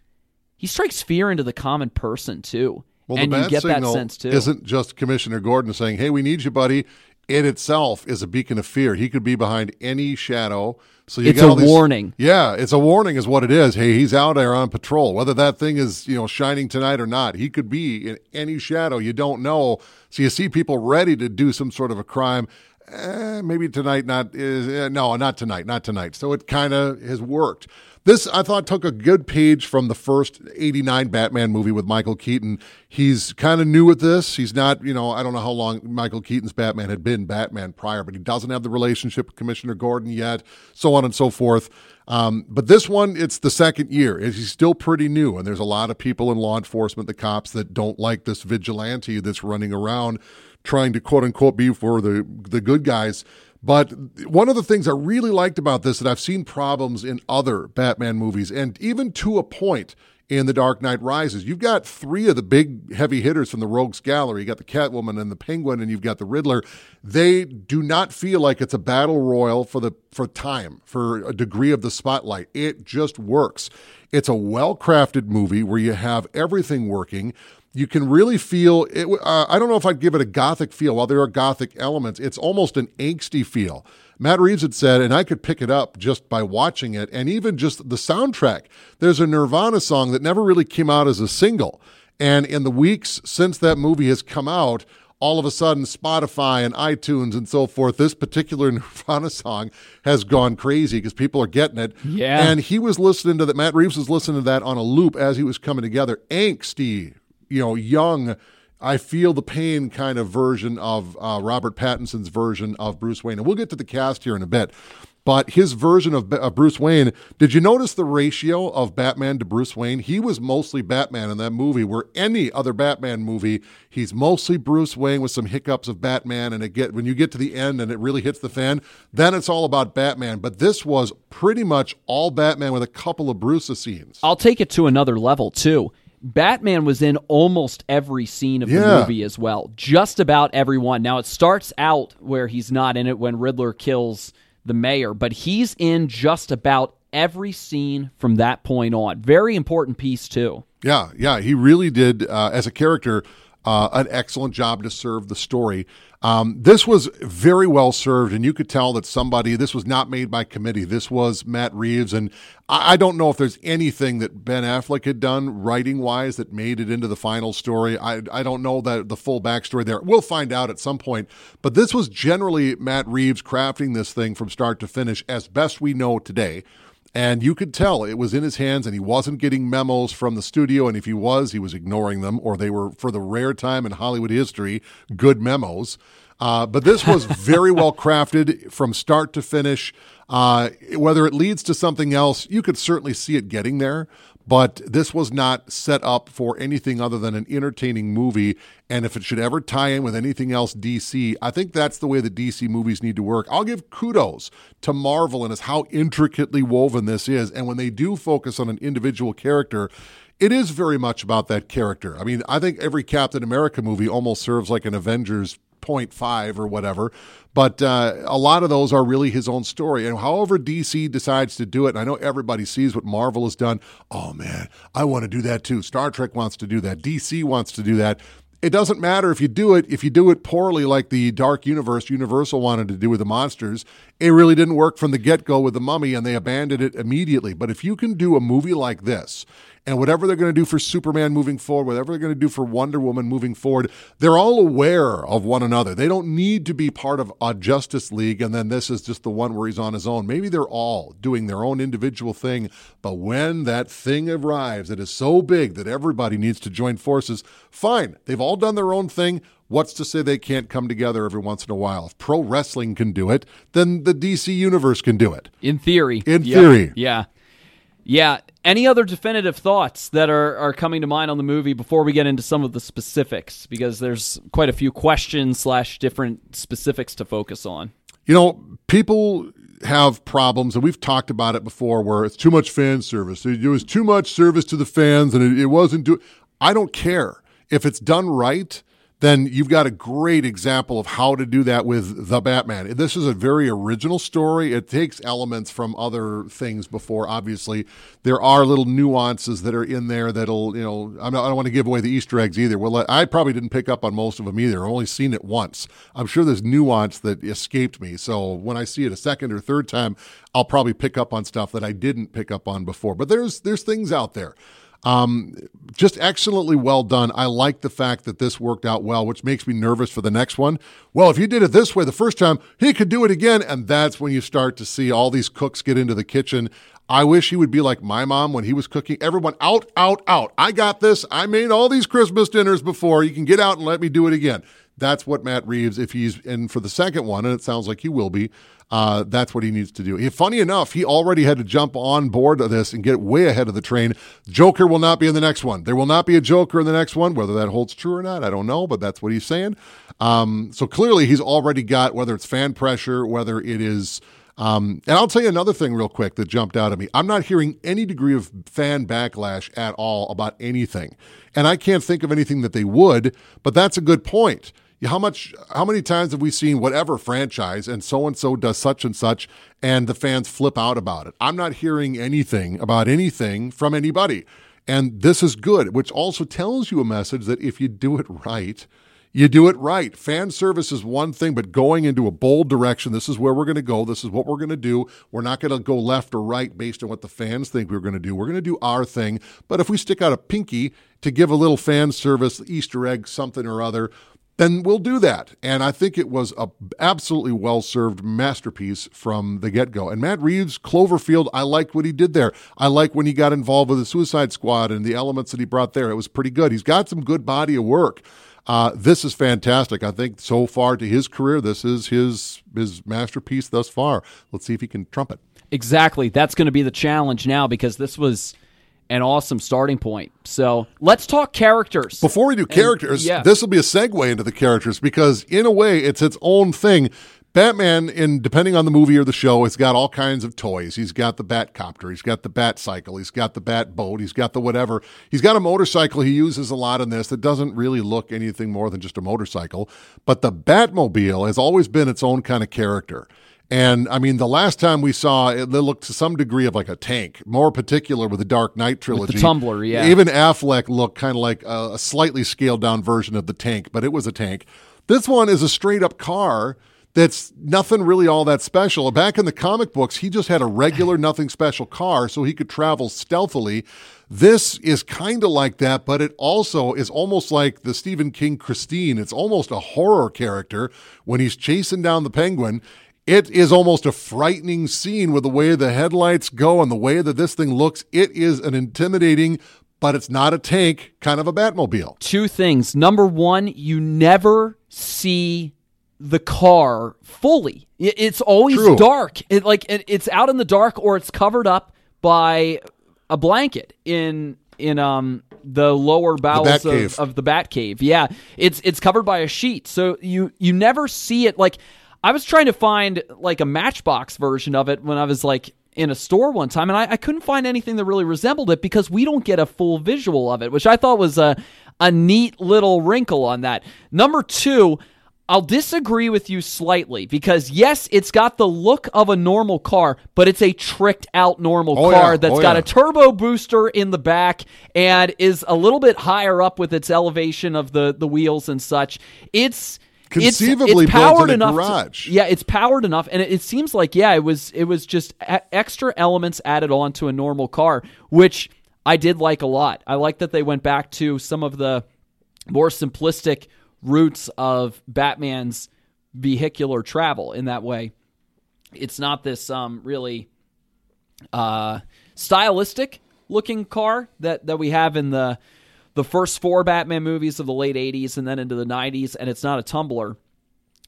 Speaker 2: he strikes fear into the common person too.
Speaker 1: Well,
Speaker 2: and
Speaker 1: the
Speaker 2: you get that
Speaker 1: signal
Speaker 2: sense too.
Speaker 1: isn't just Commissioner Gordon saying, "Hey, we need you, buddy." It itself is a beacon of fear. He could be behind any shadow. So you
Speaker 2: it's
Speaker 1: got
Speaker 2: a
Speaker 1: these,
Speaker 2: warning.
Speaker 1: Yeah, it's a warning, is what it is. Hey, he's out there on patrol. Whether that thing is you know shining tonight or not, he could be in any shadow. You don't know. So you see people ready to do some sort of a crime. Eh, maybe tonight, not is eh, no, not tonight, not tonight. So it kind of has worked. This, I thought, took a good page from the first 89 Batman movie with Michael Keaton. He's kind of new at this. He's not, you know, I don't know how long Michael Keaton's Batman had been Batman prior, but he doesn't have the relationship with Commissioner Gordon yet, so on and so forth. Um, but this one, it's the second year. He's still pretty new, and there's a lot of people in law enforcement, the cops, that don't like this vigilante that's running around trying to quote unquote be for the the good guys. But one of the things I really liked about this that I've seen problems in other Batman movies, and even to a point in The Dark Knight Rises, you've got three of the big heavy hitters from the Rogues Gallery. You got the Catwoman and the Penguin, and you've got the Riddler. They do not feel like it's a battle royal for the for time, for a degree of the spotlight. It just works. It's a well crafted movie where you have everything working you can really feel it. Uh, I don't know if I'd give it a gothic feel. While there are gothic elements, it's almost an angsty feel. Matt Reeves had said, and I could pick it up just by watching it, and even just the soundtrack. There's a Nirvana song that never really came out as a single. And in the weeks since that movie has come out, all of a sudden Spotify and iTunes and so forth, this particular *laughs* Nirvana song has gone crazy because people are getting it.
Speaker 2: Yeah.
Speaker 1: And he was listening to that. Matt Reeves was listening to that on a loop as he was coming together. Angsty you know, young, I feel the pain kind of version of uh, Robert Pattinson's version of Bruce Wayne. And we'll get to the cast here in a bit. But his version of, of Bruce Wayne, did you notice the ratio of Batman to Bruce Wayne? He was mostly Batman in that movie, where any other Batman movie, he's mostly Bruce Wayne with some hiccups of Batman. And it get when you get to the end and it really hits the fan, then it's all about Batman. But this was pretty much all Batman with a couple of Bruce scenes.
Speaker 2: I'll take it to another level too. Batman was in almost every scene of the movie as well. Just about everyone. Now it starts out where he's not in it when Riddler kills the mayor, but he's in just about every scene from that point on. Very important piece too.
Speaker 1: Yeah, yeah, he really did uh, as a character uh, an excellent job to serve the story. Um, this was very well served, and you could tell that somebody. This was not made by committee. This was Matt Reeves, and I, I don't know if there's anything that Ben Affleck had done writing wise that made it into the final story. I I don't know that the full backstory there. We'll find out at some point. But this was generally Matt Reeves crafting this thing from start to finish as best we know today. And you could tell it was in his hands and he wasn't getting memos from the studio. And if he was, he was ignoring them or they were, for the rare time in Hollywood history, good memos. Uh, but this was *laughs* very well crafted from start to finish. Uh, whether it leads to something else, you could certainly see it getting there. But this was not set up for anything other than an entertaining movie. And if it should ever tie in with anything else DC, I think that's the way the DC movies need to work. I'll give kudos to Marvel and as how intricately woven this is. And when they do focus on an individual character, it is very much about that character. I mean, I think every Captain America movie almost serves like an Avengers 0.5 or whatever. But uh, a lot of those are really his own story. And however DC decides to do it, and I know everybody sees what Marvel has done. Oh, man, I want to do that too. Star Trek wants to do that. DC wants to do that. It doesn't matter if you do it, if you do it poorly, like the Dark Universe Universal wanted to do with the monsters, it really didn't work from the get go with the mummy and they abandoned it immediately. But if you can do a movie like this, and whatever they're going to do for Superman moving forward, whatever they're going to do for Wonder Woman moving forward, they're all aware of one another. They don't need to be part of a Justice League, and then this is just the one where he's on his own. Maybe they're all doing their own individual thing, but when that thing arrives that is so big that everybody needs to join forces, fine. They've all done their own thing. What's to say they can't come together every once in a while? If pro wrestling can do it, then the DC universe can do it.
Speaker 2: In theory.
Speaker 1: In
Speaker 2: Yeah.
Speaker 1: theory.
Speaker 2: Yeah. Yeah. Any other definitive thoughts that are, are coming to mind on the movie before we get into some of the specifics? Because there's quite a few questions slash different specifics to focus on.
Speaker 1: You know, people have problems, and we've talked about it before, where it's too much fan service. There was too much service to the fans, and it, it wasn't do. I don't care if it's done right. Then you've got a great example of how to do that with the Batman. This is a very original story. It takes elements from other things before. Obviously, there are little nuances that are in there that'll, you know, I don't want to give away the Easter eggs either. Well, I probably didn't pick up on most of them either. I've only seen it once. I'm sure there's nuance that escaped me. So when I see it a second or third time, I'll probably pick up on stuff that I didn't pick up on before. But there's there's things out there. Um, just excellently well done. I like the fact that this worked out well, which makes me nervous for the next one. Well, if he did it this way the first time, he could do it again. And that's when you start to see all these cooks get into the kitchen. I wish he would be like my mom when he was cooking. Everyone out, out, out. I got this. I made all these Christmas dinners before. You can get out and let me do it again. That's what Matt Reeves, if he's in for the second one, and it sounds like he will be, uh, that's what he needs to do. He, funny enough, he already had to jump on board of this and get way ahead of the train. Joker will not be in the next one. There will not be a Joker in the next one. Whether that holds true or not, I don't know, but that's what he's saying. Um, so clearly, he's already got whether it's fan pressure, whether it is. Um, and I'll tell you another thing real quick that jumped out at me. I'm not hearing any degree of fan backlash at all about anything. And I can't think of anything that they would, but that's a good point how much how many times have we seen whatever franchise and so and so does such and such and the fans flip out about it? I'm not hearing anything about anything from anybody. And this is good which also tells you a message that if you do it right you do it right. Fan service is one thing but going into a bold direction this is where we're going to go this is what we're going to do. We're not going to go left or right based on what the fans think we're going to do. We're going to do our thing. But if we stick out a pinky to give a little fan service easter egg something or other then we'll do that. And I think it was a absolutely well served masterpiece from the get go. And Matt Reeves, Cloverfield, I liked what he did there. I like when he got involved with the Suicide Squad and the elements that he brought there. It was pretty good. He's got some good body of work. Uh, this is fantastic. I think so far to his career, this is his his masterpiece thus far. Let's see if he can trump it.
Speaker 2: Exactly. That's going to be the challenge now because this was an awesome starting point. So let's talk characters.
Speaker 1: Before we do characters, and, yeah. this will be a segue into the characters because, in a way, it's its own thing. Batman, in depending on the movie or the show, has got all kinds of toys. He's got the Batcopter, he's got the Bat Cycle, he's got the Bat Boat, he's got the whatever. He's got a motorcycle he uses a lot in this that doesn't really look anything more than just a motorcycle. But the Batmobile has always been its own kind of character. And I mean, the last time we saw it, it looked to some degree of like a tank, more particular with the Dark Knight trilogy.
Speaker 2: With the tumbler, yeah.
Speaker 1: Even Affleck looked kind of like a, a slightly scaled down version of the tank, but it was a tank. This one is a straight up car that's nothing really all that special. Back in the comic books, he just had a regular, *laughs* nothing special car so he could travel stealthily. This is kind of like that, but it also is almost like the Stephen King Christine. It's almost a horror character when he's chasing down the penguin it is almost a frightening scene with the way the headlights go and the way that this thing looks. It is an intimidating, but it's not a tank, kind of a Batmobile.
Speaker 2: Two things. Number one, you never see the car fully. It's always True. dark. It like it's out in the dark or it's covered up by a blanket in in um the lower bowels the of, of the bat cave. Yeah. It's it's covered by a sheet. So you you never see it like I was trying to find like a Matchbox version of it when I was like in a store one time, and I, I couldn't find anything that really resembled it because we don't get a full visual of it, which I thought was a a neat little wrinkle on that. Number two. I'll disagree with you slightly because yes, it's got the look of a normal car, but it's a tricked out normal oh, car yeah. that's oh, got yeah. a turbo booster in the back and is a little bit higher up with its elevation of the the wheels and such. It's
Speaker 1: conceivably
Speaker 2: it's, it's
Speaker 1: powered enough garage.
Speaker 2: To, yeah, it's powered enough, and it, it, seems like yeah, it was it was just a- extra elements added on to a normal car, which I did like a lot. I like that they went back to some of the more simplistic roots of Batman's vehicular travel in that way. It's not this um, really uh, stylistic looking car that that we have in the the first four Batman movies of the late 80s and then into the 90s, and it's not a tumbler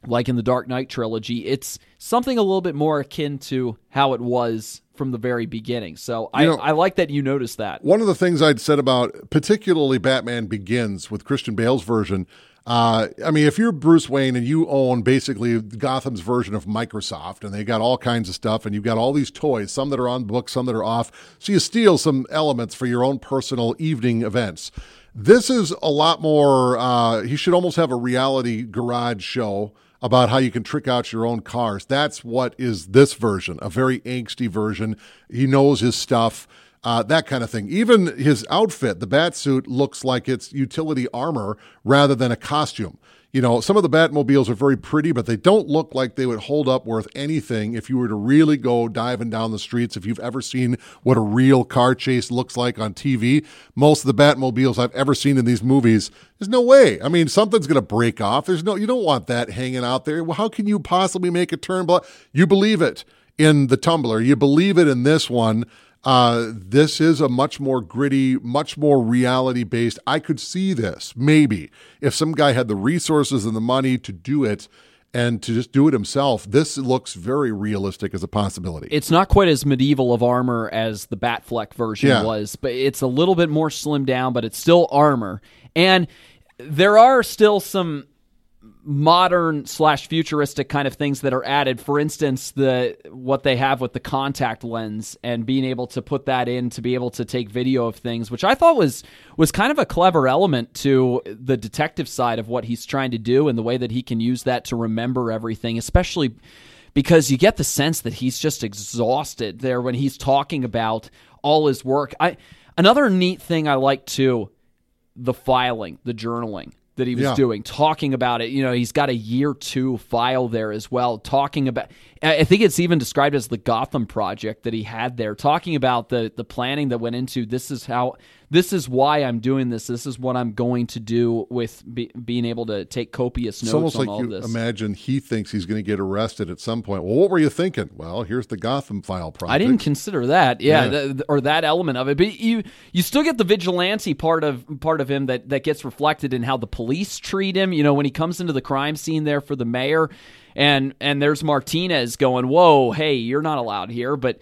Speaker 2: like in the Dark Knight trilogy. It's something a little bit more akin to how it was from the very beginning. So I, know, I like that you noticed that.
Speaker 1: One of the things I'd said about particularly Batman Begins with Christian Bale's version. Uh, I mean, if you're Bruce Wayne and you own basically Gotham's version of Microsoft, and they got all kinds of stuff, and you've got all these toys, some that are on books, some that are off, so you steal some elements for your own personal evening events. This is a lot more. Uh, he should almost have a reality garage show about how you can trick out your own cars. That's what is this version, a very angsty version. He knows his stuff, uh, that kind of thing. Even his outfit, the bat suit, looks like it's utility armor rather than a costume you know, some of the Batmobiles are very pretty, but they don't look like they would hold up worth anything if you were to really go diving down the streets. If you've ever seen what a real car chase looks like on TV, most of the Batmobiles I've ever seen in these movies, there's no way. I mean, something's going to break off. There's no, you don't want that hanging out there. Well, how can you possibly make a turn? You believe it in the Tumbler. You believe it in this one. Uh, this is a much more gritty, much more reality based. I could see this maybe if some guy had the resources and the money to do it. and to just do it himself, this looks very realistic as a possibility.
Speaker 2: It's not quite as medieval of armor as the Batfleck version
Speaker 1: Yeah.
Speaker 2: was, but it's a little bit more slimmed down, but it's still armor. And there are still some modern slash futuristic kind of things that are added. For instance, the what they have with the contact lens and being able to put that in to be able to take video of things, which I thought was was kind of a clever element to the detective side of what he's trying to do and the way that he can use that to remember everything, especially because you get the sense that he's just exhausted there when he's talking about all his work. I another neat thing I like too the filing, the journaling that he was
Speaker 1: Yeah.
Speaker 2: doing, talking about it. You know, he's got a year two file there as well, talking about. I I think it's even described as the Gotham project that he had there, talking about the the planning that went into this is how this is why I'm doing this. This is what I'm going to do with be, being able to take copious notes It's
Speaker 1: almost
Speaker 2: on
Speaker 1: like
Speaker 2: all
Speaker 1: you
Speaker 2: this.
Speaker 1: imagine he thinks he's going to get arrested at some point. Well, what were you thinking? Well, here's the Gotham file project.
Speaker 2: I didn't consider that, yeah,
Speaker 1: Yeah.
Speaker 2: th- th- or that element of it. But you you still get the vigilante part of part of him that that gets reflected in how the police treat him. You know, when he comes into the crime scene there for the mayor, and and there's Martinez going, "Whoa, hey, you're not allowed here," but.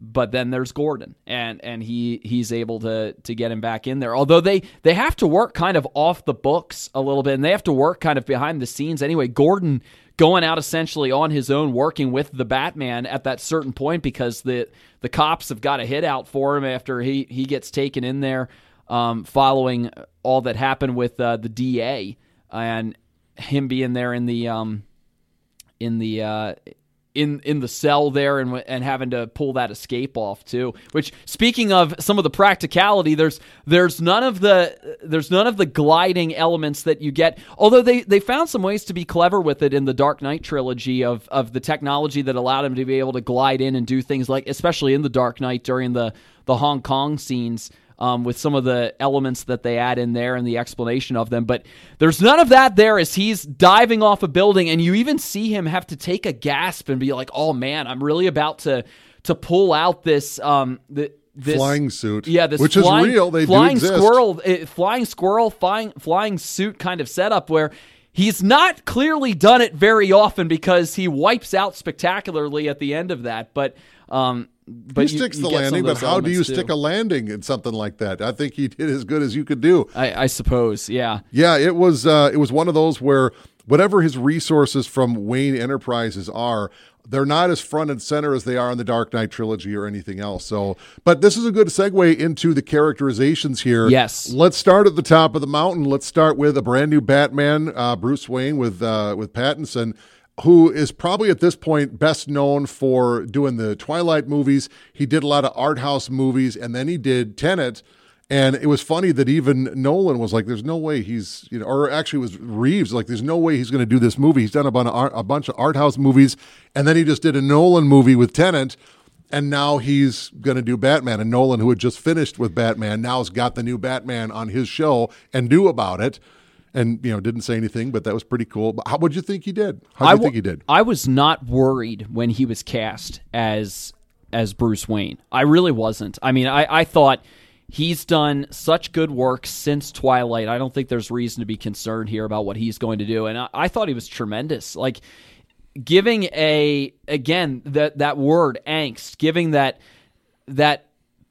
Speaker 2: But then there's Gordon, and and he he's able to to get him back in there. Although they they have to work kind of off the books a little bit, and they have to work kind of behind the scenes anyway. Gordon going out essentially on his own, working with the Batman at that certain point because the the cops have got a hit out for him after he he gets taken in there, um, following all that happened with uh, the DA and him being there in the um, in the uh, in in the cell there and and having to pull that escape off too. Which speaking of some of the practicality, there's there's none of the there's none of the gliding elements that you get. Although they they found some ways to be clever with it in the Dark Knight trilogy of of the technology that allowed him to be able to glide in and do things like especially in the Dark Knight during the the Hong Kong scenes um, with some of the elements that they add in there and the explanation of them. But there's none of that there as he's diving off a building, and you even see him have to take a gasp and be like, "Oh man, I'm really about to to pull out this um the." This,
Speaker 1: Flying suit,
Speaker 2: yeah, this
Speaker 1: which
Speaker 2: flying,
Speaker 1: is real. They
Speaker 2: flying
Speaker 1: do exist.
Speaker 2: squirrel, uh, flying squirrel, flying flying suit kind of setup where he's not clearly done it very often because he wipes out spectacularly at the end of that. But um, but
Speaker 1: he
Speaker 2: you-
Speaker 1: sticks
Speaker 2: you
Speaker 1: the
Speaker 2: get some of
Speaker 1: landing, but how do you
Speaker 2: elements,
Speaker 1: stick a landing in something like that? I think he did as good as you could do.
Speaker 2: I, I suppose, yeah.
Speaker 1: Yeah, it was uh, it was one of those where whatever his resources from Wayne Enterprises are, they're not as front and center as they are in the Dark Knight trilogy or anything else. So, but this is a good segue into the characterizations here.
Speaker 2: Yes.
Speaker 1: let's start at the top of the mountain. Let's start with a brand new Batman, uh, Bruce Wayne with uh, with Pattinson. Who is probably at this point best known for doing the Twilight movies? He did a lot of art house movies, and then he did Tenet, and it was funny that even Nolan was like, "There's no way he's," you know, or actually was Reeves like, "There's no way he's going to do this movie." He's done a bunch of a bunch of art house movies, and then he just did a Nolan movie with Tenet, and now he's going to do Batman. And Nolan, who had just finished with Batman, now has got the new Batman on his show and knew about it, and you know didn't say anything, but that was pretty cool. But how would you think he did? How do you
Speaker 2: w-
Speaker 1: think he did?
Speaker 2: I was not worried when he was cast as as Bruce Wayne. I really wasn't. I mean, I, I thought he's done such good work since Twilight. I don't think there's reason to be concerned here about what he's going to do. And I, I thought he was tremendous. Like giving a again that that word angst, giving that that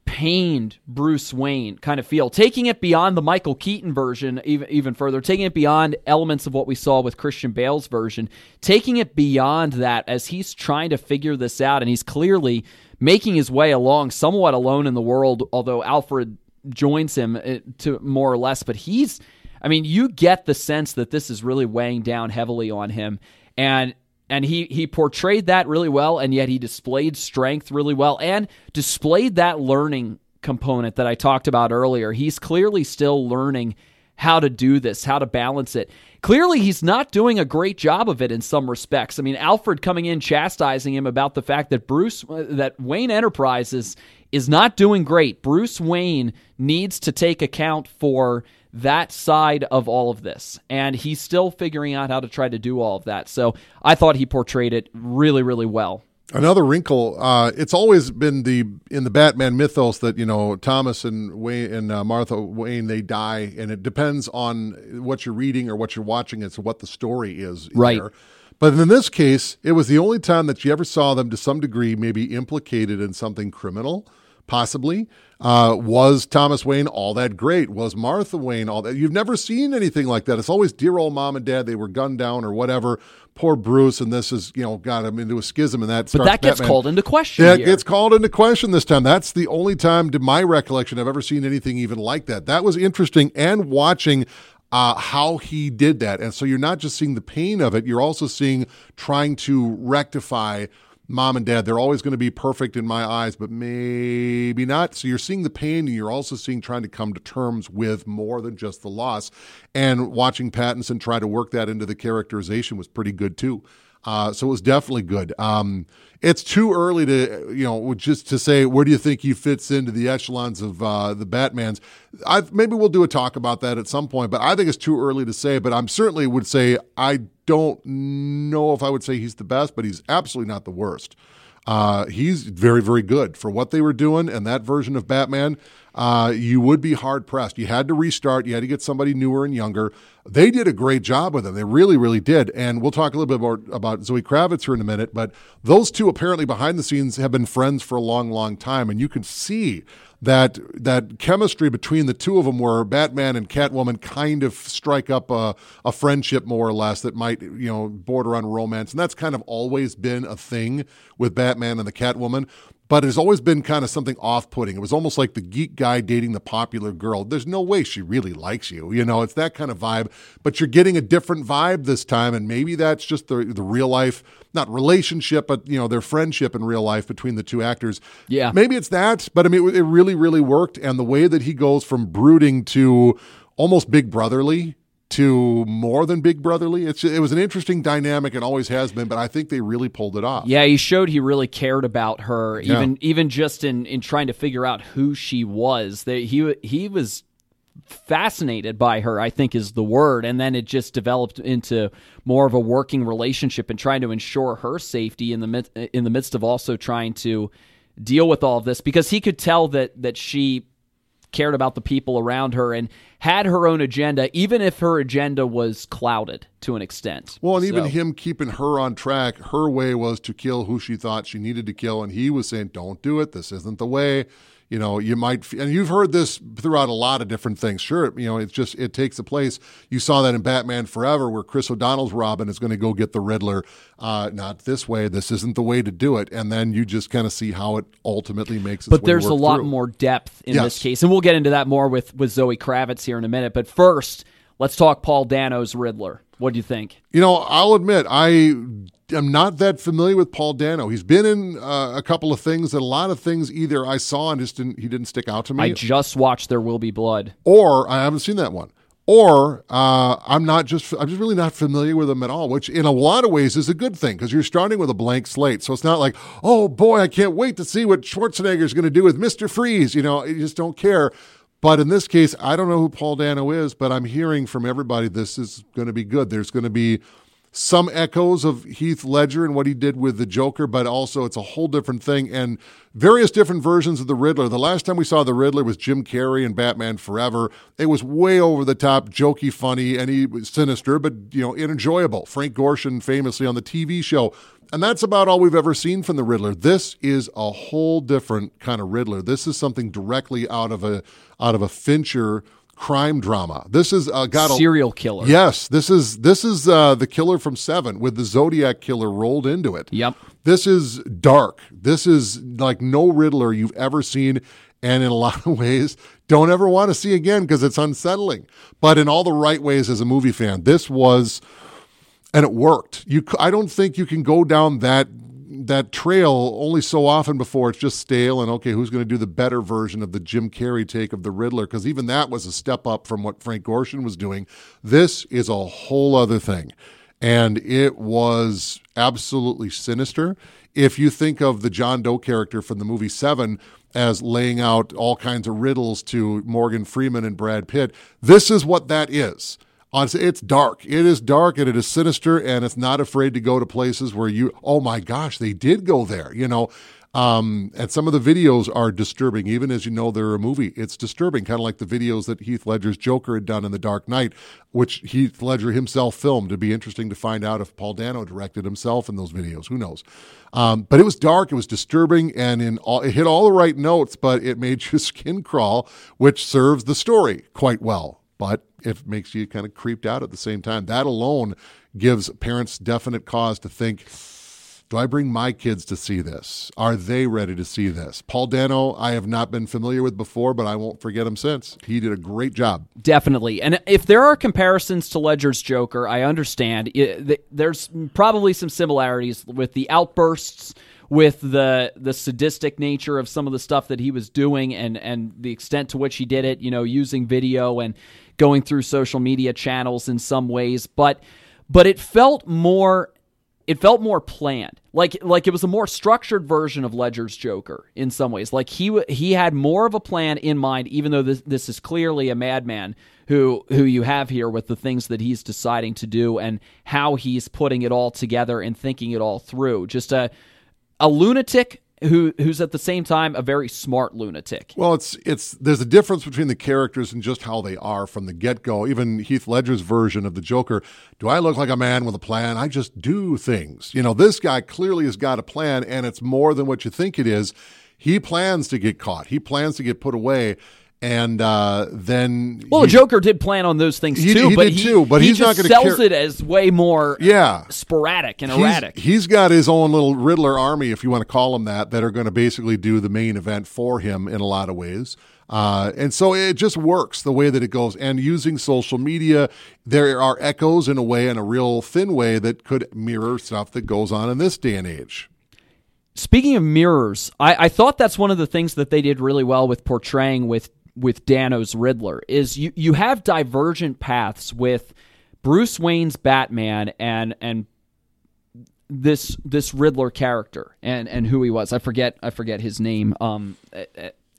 Speaker 2: pained Bruce Wayne kind of feel, taking it beyond the Michael Keaton version even even further, taking it beyond elements of what we saw with Christian Bale's version, taking it beyond that as he's trying to figure this out and he's clearly making his way along somewhat alone in the world although Alfred joins him uh, to more or less but he's I mean you get the sense that this is really weighing down heavily on him. And and he he portrayed that really well and yet he displayed strength really well and displayed that learning component that I talked about earlier. He's clearly still learning how to do this, how to balance it. Clearly he's not doing a great job of it in some respects. I mean, Alfred coming in chastising him about the fact that Bruce uh, that Wayne Enterprises is not doing great. Bruce Wayne needs to take account for that side of all of this. And he's still figuring out how to try to do all of that. So I thought he portrayed it really, really well.
Speaker 1: Another wrinkle. Uh, it's always been the in the Batman mythos that you know Thomas and Wayne and uh, Martha Wayne they die, and it depends on what you're reading or what you're watching. It's what the story is.
Speaker 2: Right.
Speaker 1: there. But in this case, it was the only time that you ever saw them to some degree maybe implicated in something criminal, possibly. Uh, was Thomas Wayne all that great? Was Martha Wayne all that? You've never seen anything like that. It's always dear old mom and dad. They were gunned down or whatever. Poor Bruce, and this is you know got him into a schism, and that.
Speaker 2: But that gets
Speaker 1: Batman.
Speaker 2: called into question.
Speaker 1: That
Speaker 2: here.
Speaker 1: gets called into question this time. That's the only time, to my recollection, I've ever seen anything even like that. That was interesting, and watching uh, how he did that. And so you're not just seeing the pain of it, you're also seeing trying to rectify mom and dad. They're always going to be perfect in my eyes, but maybe not. So you're seeing the pain and you're also seeing trying to come to terms with more than just the loss. And watching Pattinson try to work that into the characterization was pretty good too. Uh, so it was definitely good. Um, it's too early to, you know, just to say where do you think he fits into the echelons of uh, the Batman's. I maybe we'll do a talk about that at some point, but I think it's too early to say. But I'm certainly would say I don't know if I would say he's the best, but he's absolutely not the worst. Uh, he's very, very good for what they were doing and that version of Batman. Uh, you would be hard pressed. You had to restart. You had to get somebody newer and younger. They did a great job with him. They really, really did. And we'll talk a little bit more about Zoe Kravitz here in a minute. But those two apparently behind the scenes have been friends for a long, long time, and you can see that that chemistry between the two of them where Batman and Catwoman kind of strike up a, a friendship more or less that might you know border on romance. And that's kind of always been a thing with Batman and the Catwoman but it's always been kind of something off-putting. It was almost like the geek guy dating the popular girl. There's no way she really likes you. You know, it's that kind of vibe, but you're getting a different vibe this time and maybe that's just the the real life not relationship, but you know their friendship in real life between the two actors.
Speaker 2: Yeah,
Speaker 1: maybe it's that, but I mean it really, really worked, and the way that he goes from brooding to almost big brotherly to more than big brotherly. It's it was an interesting dynamic and always has been, but I think they really pulled it off.
Speaker 2: Yeah, he showed he really cared about her,
Speaker 1: Yeah.
Speaker 2: even even just in in trying to figure out who she was. They, he he was fascinated by her, I think is the word, and then it just developed into more of a working relationship and trying to ensure her safety in the mid, in the midst of also trying to deal with all of this because he could tell that that she cared about the people around her and had her own agenda, even if her agenda was clouded to an extent.
Speaker 1: Well, and even him keeping her on track, her way was to kill who she thought she needed to kill, and he was saying, "Don't do it. This isn't the way." You know, you might, and you've heard this throughout a lot of different things. Sure, you know, it's just it takes a place. You saw that in Batman Forever, where Chris O'Donnell's Robin is going to go get the Riddler. Uh, not this way. This isn't the way to do it. And then you just kind of see how it ultimately makes. Its
Speaker 2: but there's a lot
Speaker 1: through.
Speaker 2: more depth in
Speaker 1: Yes.
Speaker 2: this case, and we'll get into that more with with Zoe Kravitz here in a minute. But first, let's talk Paul Dano's Riddler. What do you think?
Speaker 1: You know, I'll admit I am not that familiar with Paul Dano. He's been in uh, a couple of things that a lot of things either I saw and just didn't he didn't stick out to me,
Speaker 2: I just watched There Will Be Blood.
Speaker 1: or I haven't seen that one, or uh, I'm not just I'm just really not familiar with him at all. Which in a lot of ways is a good thing because you're starting with a blank slate. So it's not like oh boy I can't wait to see what Schwarzenegger's going to do with Mister Freeze. You know, you just don't care. But in this case, I don't know who Paul Dano is, but I'm hearing from everybody this is going to be good. There's going to be some echoes of Heath Ledger and what he did with the Joker, but also it's a whole different thing and various different versions of the Riddler. The last time we saw the Riddler was Jim Carrey and Batman Forever. It was way over the top, jokey, funny, and he was sinister, but you know, enjoyable. Frank Gorshin famously on the TV show. And that's about all we've ever seen from the Riddler. This is a whole different kind of Riddler. This is something directly out of a out of a Fincher crime drama. This is uh, got a
Speaker 2: Serial killer.
Speaker 1: Yes, this is this is uh, the killer from Seven with the Zodiac killer rolled into it.
Speaker 2: Yep.
Speaker 1: This is dark. This is like no Riddler you've ever seen, and in a *laughs* lot of ways, don't ever want to see again because it's unsettling. But in all the right ways, as a movie fan, this was, and it worked. You, I don't think you can go down that that trail only so often before it's just stale and okay, who's going to do the better version of the Jim Carrey take of the Riddler? Because even that was a step up from what Frank Gorshin was doing. This is a whole other thing, and it was absolutely sinister. If you think of the John Doe character from the movie Seven as laying out all kinds of riddles to Morgan Freeman and Brad Pitt, this is what that is. Honestly, it's dark. It is dark and it is sinister, and it's not afraid to go to places where you, oh my gosh, they did go there. You know, Um, and some of the videos are disturbing, even as you know they're a movie. It's disturbing, kind of like the videos that Heath Ledger's Joker had done in The Dark Knight, which Heath Ledger himself filmed. It'd be interesting to find out if Paul Dano directed himself in those videos. Who knows? Um, but it was dark, it was disturbing, and in all, it hit all the right notes, but it made your *laughs* skin crawl, which serves the story quite well. But it makes you kind of creeped out at the same time. That alone gives parents definite cause to think do I bring my kids to see this? Are they ready to see this? Paul Dano, I have not been familiar with before, but I won't forget him since. He did a great job.
Speaker 2: Definitely. And if there are comparisons to Ledger's Joker, I understand. There's probably some similarities with the outbursts with the the sadistic nature of some of the stuff that he was doing and and the extent to which he did it, you know, using video and going through social media channels in some ways, but but it felt more it felt more planned. Like like it was a more structured version of Ledger's Joker in some ways. Like he he had more of a plan in mind even though this this is clearly a madman who who you have here with the things that he's deciding to do and how he's putting it all together and thinking it all through. Just a a lunatic who who's at the same time a very smart lunatic.
Speaker 1: Well, it's it's there's a difference between the characters and just how they are from the get go. Even Heath Ledger's version of the Joker, do I look like a man with a plan? I just do things. You know, this guy clearly has got a plan, and it's more than what you think it is. He plans to get caught. He plans to get put away and uh, then
Speaker 2: well, the Joker did plan on those things
Speaker 1: he,
Speaker 2: too,
Speaker 1: he
Speaker 2: but
Speaker 1: did
Speaker 2: he,
Speaker 1: too. But
Speaker 2: he
Speaker 1: he's not
Speaker 2: just
Speaker 1: going to
Speaker 2: sells it as way more
Speaker 1: yeah
Speaker 2: sporadic and
Speaker 1: he's,
Speaker 2: erratic.
Speaker 1: He's got his own little Riddler army, if you want to call them that, that are going to basically do the main event for him in a lot of ways. Uh, and so it just works the way that it goes. And using social media, there are echoes in a way, in a real thin way, that could mirror stuff that goes on in this day and age.
Speaker 2: Speaking of mirrors, I, I, thought that's one of the things that they did really well with portraying with with Dano's Riddler is you you have divergent paths with Bruce Wayne's Batman and and this this Riddler character and and who he was. I forget I forget his name. Um,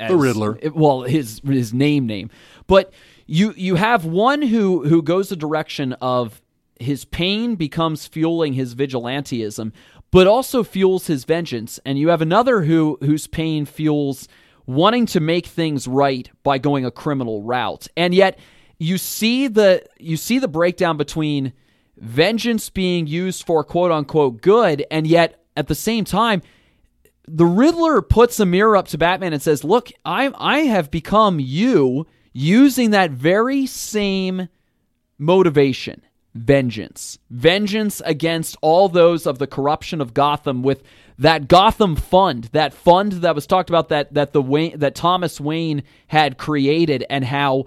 Speaker 1: as, the Riddler.
Speaker 2: Well, his his name name, but you you have one who who goes the direction of his pain becomes fueling his vigilanteism, but also fuels his vengeance, and you have another who whose pain fuels wanting to make things right by going a criminal route. And yet you see the you see the breakdown between vengeance being used for quote unquote good and yet at the same time the Riddler puts a mirror up to Batman and says, "Look, I I have become you using that very same motivation." Vengeance. Vengeance against all those of the corruption of Gotham with that Gotham fund, that fund that was talked about that that the Wayne, that Thomas Wayne had created and how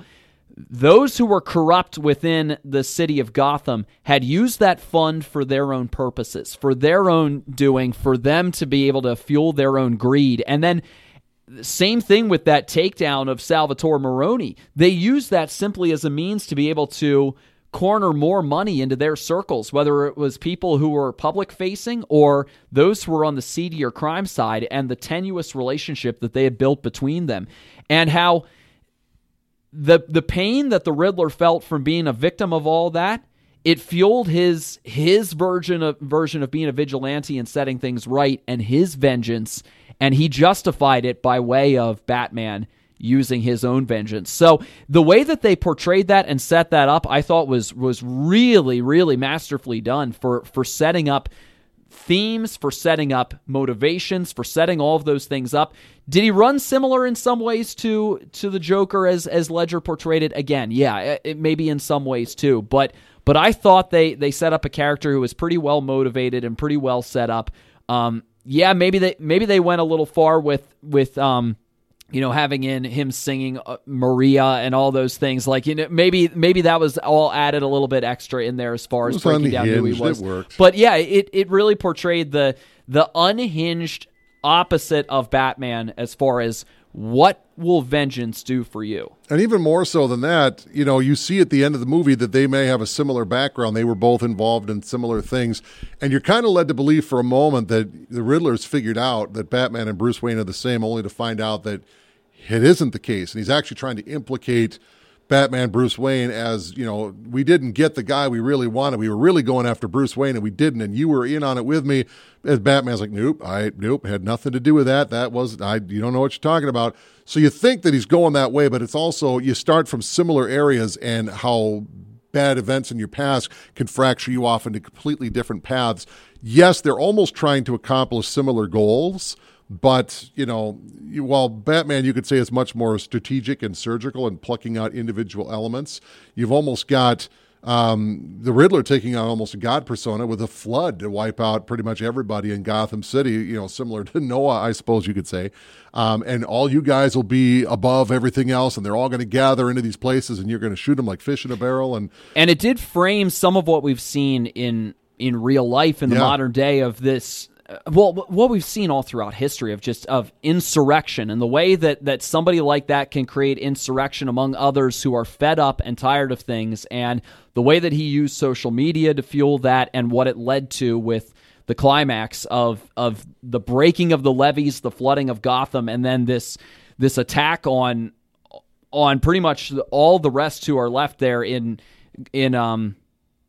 Speaker 2: those who were corrupt within the city of Gotham had used that fund for their own purposes, for their own doing, for them to be able to fuel their own greed. And then same thing with that takedown of Salvatore Maroni. They used that simply as a means to be able to corner more money into their circles, whether it was people who were public facing or those who were on the seedier crime side, and the tenuous relationship that they had built between them, and how the the pain that the Riddler felt from being a victim of all that. It fueled his his version of version of being a vigilante and setting things right, and his vengeance, and he justified it by way of Batman using his own vengeance. So the way that they portrayed that and set that up, I thought was was really really masterfully done for for setting up themes, for setting up motivations, for setting all of those things up. Did he run similar in some ways to to the Joker as as Ledger portrayed it? Again, yeah, it, maybe in some ways too, but but I thought they they set up a character who was pretty well motivated and pretty well set up. Um, yeah, maybe they maybe they went a little far with with um, you know, having in him singing uh, Maria and all those things, like you know, maybe maybe that was all added a little bit extra in there as far as breaking down who he was. But yeah, it it really portrayed the the unhinged opposite of Batman as far as what will vengeance do for you?
Speaker 1: And even more so than that, you know, you see at the end of the movie that they may have a similar background. They were both involved in similar things. And you're kind of led to believe for a moment that the Riddler's figured out that Batman and Bruce Wayne are the same, only to find out that it isn't the case. And he's actually trying to implicate Batman Bruce Wayne as, you know, we didn't get the guy we really wanted. We were really going after Bruce Wayne and we didn't and you were in on it with me. As Batman's like, "Nope, I nope, had nothing to do with that. That was I you don't know what you're talking about." So you think that he's going that way, but it's also you start from similar areas and how bad events in your past can fracture you off into completely different paths. Yes, they're almost trying to accomplish similar goals, but you know, while Batman, you could say is much more strategic and surgical and plucking out individual elements. You've almost got um, the Riddler taking on almost a god persona with a flood to wipe out pretty much everybody in Gotham City. You know, similar to *laughs* Noah, I suppose you could say. Um, and all you guys will be above everything else, and they're all going to gather into these places, and you're going to shoot them like fish in a barrel. And
Speaker 2: and it did frame some of what we've seen in in real life in the
Speaker 1: Yeah.
Speaker 2: modern day of this well what we've seen all throughout history of just of insurrection and the way that that somebody like that can create insurrection among others who are fed up and tired of things and the way that he used social media to fuel that and what it led to with the climax of of the breaking of the levees the flooding of Gotham and then this this attack on on pretty much all the rest who are left there in in um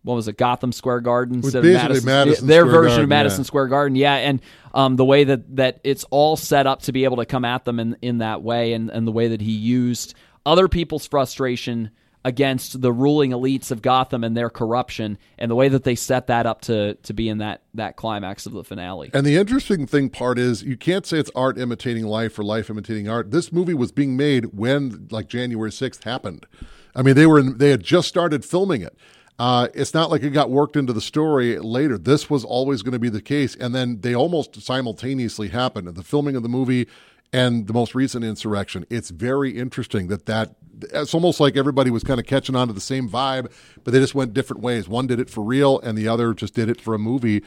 Speaker 2: what was it Gotham Square Garden instead of Madison,
Speaker 1: Madison
Speaker 2: their
Speaker 1: Square
Speaker 2: version
Speaker 1: Garden,
Speaker 2: of Madison
Speaker 1: yeah.
Speaker 2: Square Garden yeah and um the way that that it's all set up to be able to come at them in in that way and and the way that he used other people's frustration against the ruling elites of Gotham and their corruption and the way that they set that up to to be in that that climax of the finale
Speaker 1: And the interesting thing part is you can't say it's art imitating life or life imitating art. This movie was being made when like January 6th happened. I mean, they were in, they had just started filming it. Uh, it's not like it got worked into the story later. This was always going to be the case, and then they almost simultaneously happened. The filming of the movie and the most recent insurrection. It's very interesting that that it's almost like everybody was kind of catching on to the same vibe, but they just went different ways. One did it for real, and the other just did it for a movie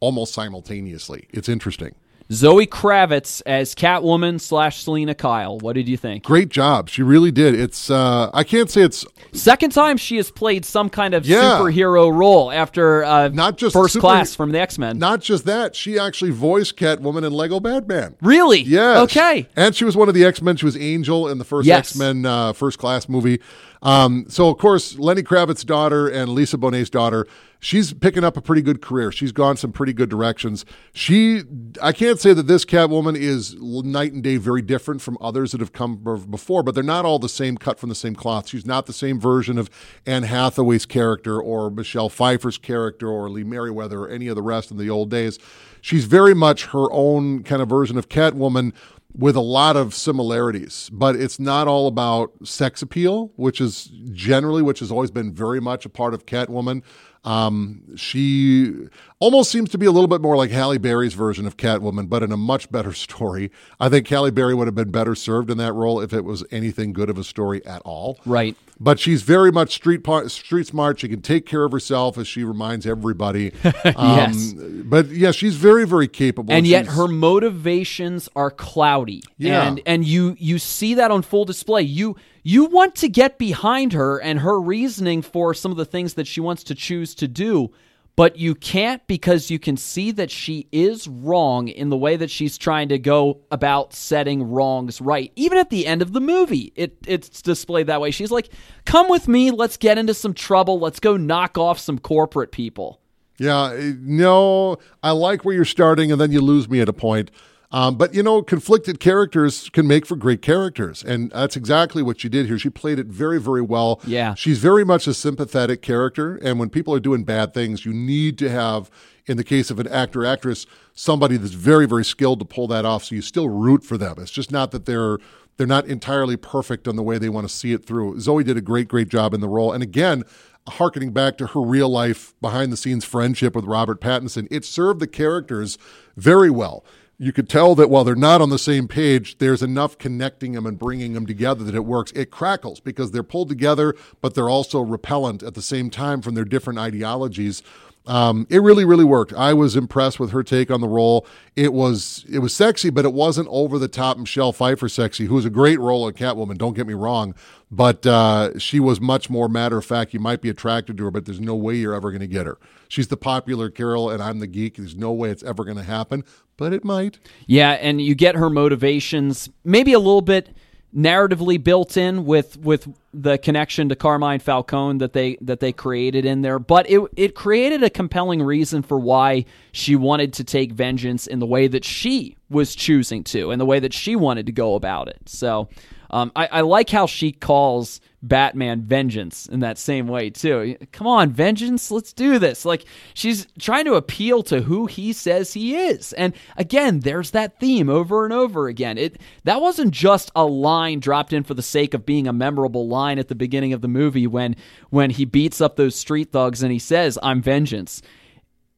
Speaker 1: almost simultaneously. It's interesting.
Speaker 2: Zoe Kravitz as Catwoman slash Selina Kyle what did you think
Speaker 1: Great job. She really did. It's uh I can't say it's
Speaker 2: Second time she has played some kind of
Speaker 1: Yeah.
Speaker 2: superhero role after uh,
Speaker 1: Not just
Speaker 2: first
Speaker 1: super-
Speaker 2: class from the X Men.
Speaker 1: not just that, she actually voiced Catwoman in Lego Batman.
Speaker 2: Really?
Speaker 1: Yes.
Speaker 2: Okay.
Speaker 1: And she was one of the X Men. She was Angel in the first
Speaker 2: Yes.
Speaker 1: X Men uh, first class movie. Um, so, of course, Lenny Kravitz's daughter and Lisa Bonet's daughter, she's picking up a pretty good career. She's gone some pretty good directions. She, I can't say that this Catwoman is night and day very different from others that have come before, but they're not all the same cut from the same cloth. She's not the same version of Anne Hathaway's character or Michelle Pfeiffer's character or Lee Meriwether or any of the rest in the old days. She's very much her own kind of version of Catwoman with a lot of similarities, but it's not all about sex appeal, which is generally, which has always been very much a part of Catwoman. Um, she almost seems to be a little bit more like Halle Berry's version of Catwoman, but in a much better *laughs* story. I think Halle Berry would have been better served in that role if it was anything good of a story at all.
Speaker 2: Right.
Speaker 1: But she's very much street par- street smart. She can take care of herself, as she reminds everybody. *laughs*
Speaker 2: Yes.
Speaker 1: Um, but yeah, she's very, very capable.
Speaker 2: and yet
Speaker 1: She's-
Speaker 2: her motivations are cloudy
Speaker 1: Yeah.
Speaker 2: and and you you see that on full display you you want to get behind her and her reasoning for some of the things that she wants to choose to do but you can't because you can see that she is wrong in the way that she's trying to go about setting wrongs right. Even at the end of the movie it it's displayed that way. She's like come with me let's get into some trouble let's go knock off some corporate people.
Speaker 1: Yeah, no, I like where you're starting, and then you lose me at a point. Um, but you know, conflicted characters can make for great characters, and that's exactly what she did here. She played it very, very well.
Speaker 2: Yeah.
Speaker 1: she's very much a sympathetic character, and when people are doing bad things, you need to have, in the case of an actor actress, somebody that's very, very skilled to pull that off. So you still root for them. It's just not that they're they're not entirely perfect on the way they want to see it through. Zoe did a great, great job in the role, and again harkening back to her real life behind the scenes friendship with Robert Pattinson, it served the characters very well. You could tell that while they're not on the same page, there's enough connecting them and bringing them together that it works. It crackles because they're pulled together, but they're also repellent at the same time from their different ideologies. Um, it really, really worked. I was impressed with her take on the role. It was it was sexy, but it wasn't over the top Michelle Pfeiffer sexy, who was a great role in Catwoman. Don't get me wrong, but uh, she was much more matter of fact. You might be attracted to her, but there's no way you're ever going to get her. She's the popular Carol, and I'm the geek. There's no way it's ever going to happen, but it might.
Speaker 2: Yeah, and you get her motivations maybe a little bit narratively built in with with the connection to Carmine Falcone that they that they created in there, but it it created a compelling reason for why she wanted to take vengeance in the way that she was choosing to, and the way that she wanted to go about it. So um, I, I like how she calls Batman vengeance in that same way too. Come on, vengeance, let's do this. Like she's trying to appeal to who he says he is. And again, there's that theme over and over again. It that wasn't just a line dropped in for the sake of being a memorable line at the beginning of the movie when when he beats up those street thugs and he says, "I'm vengeance."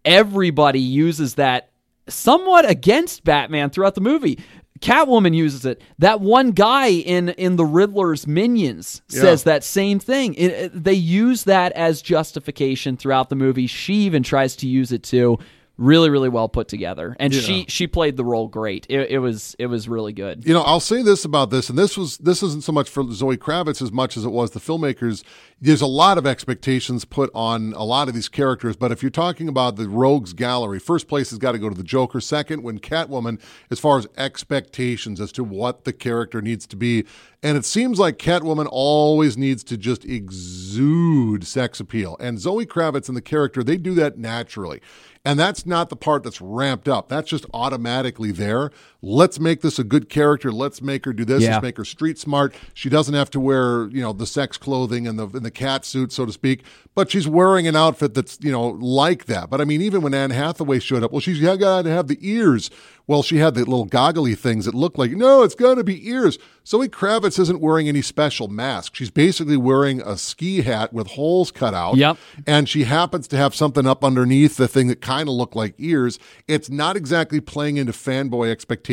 Speaker 2: Everybody uses that somewhat against Batman throughout the movie. Catwoman uses it. That one guy in in the Riddler's minions says
Speaker 1: Yeah.
Speaker 2: that same thing. It, it- they use that as justification throughout the movie. She even tries to use it too. Really, really well put together, and she she played the role great. It, it was it was really good.
Speaker 1: You know, I'll say this about this, and this was this isn't so much for Zoe Kravitz as much as it was the filmmakers. There's a lot of expectations put on a lot of these characters, but if you're talking about the rogues gallery, first place has got to go to the Joker. Second, when Catwoman, as far as expectations as to what the character needs to be, and it seems like Catwoman always needs to just exude sex appeal, and Zoe Kravitz and the character they do that naturally. And that's not the part that's ramped up. That's just automatically there. Let's make this a good character. Let's make her do this.
Speaker 2: Yeah.
Speaker 1: Let's make her street smart. She doesn't have to wear, you know, the sex clothing and the and the cat suit, so to speak. But she's wearing an outfit that's, you know, like that. But I mean, even when Anne Hathaway showed up, well, she's got to have the ears. Well, she had the little goggly things that looked like, no, it's got to be ears. Zoe Kravitz isn't wearing any special mask. She's basically wearing a ski hat with holes cut out
Speaker 2: Yep.
Speaker 1: and she happens to have something up underneath the thing that kind of looked like ears. It's not exactly playing into fanboy expectations,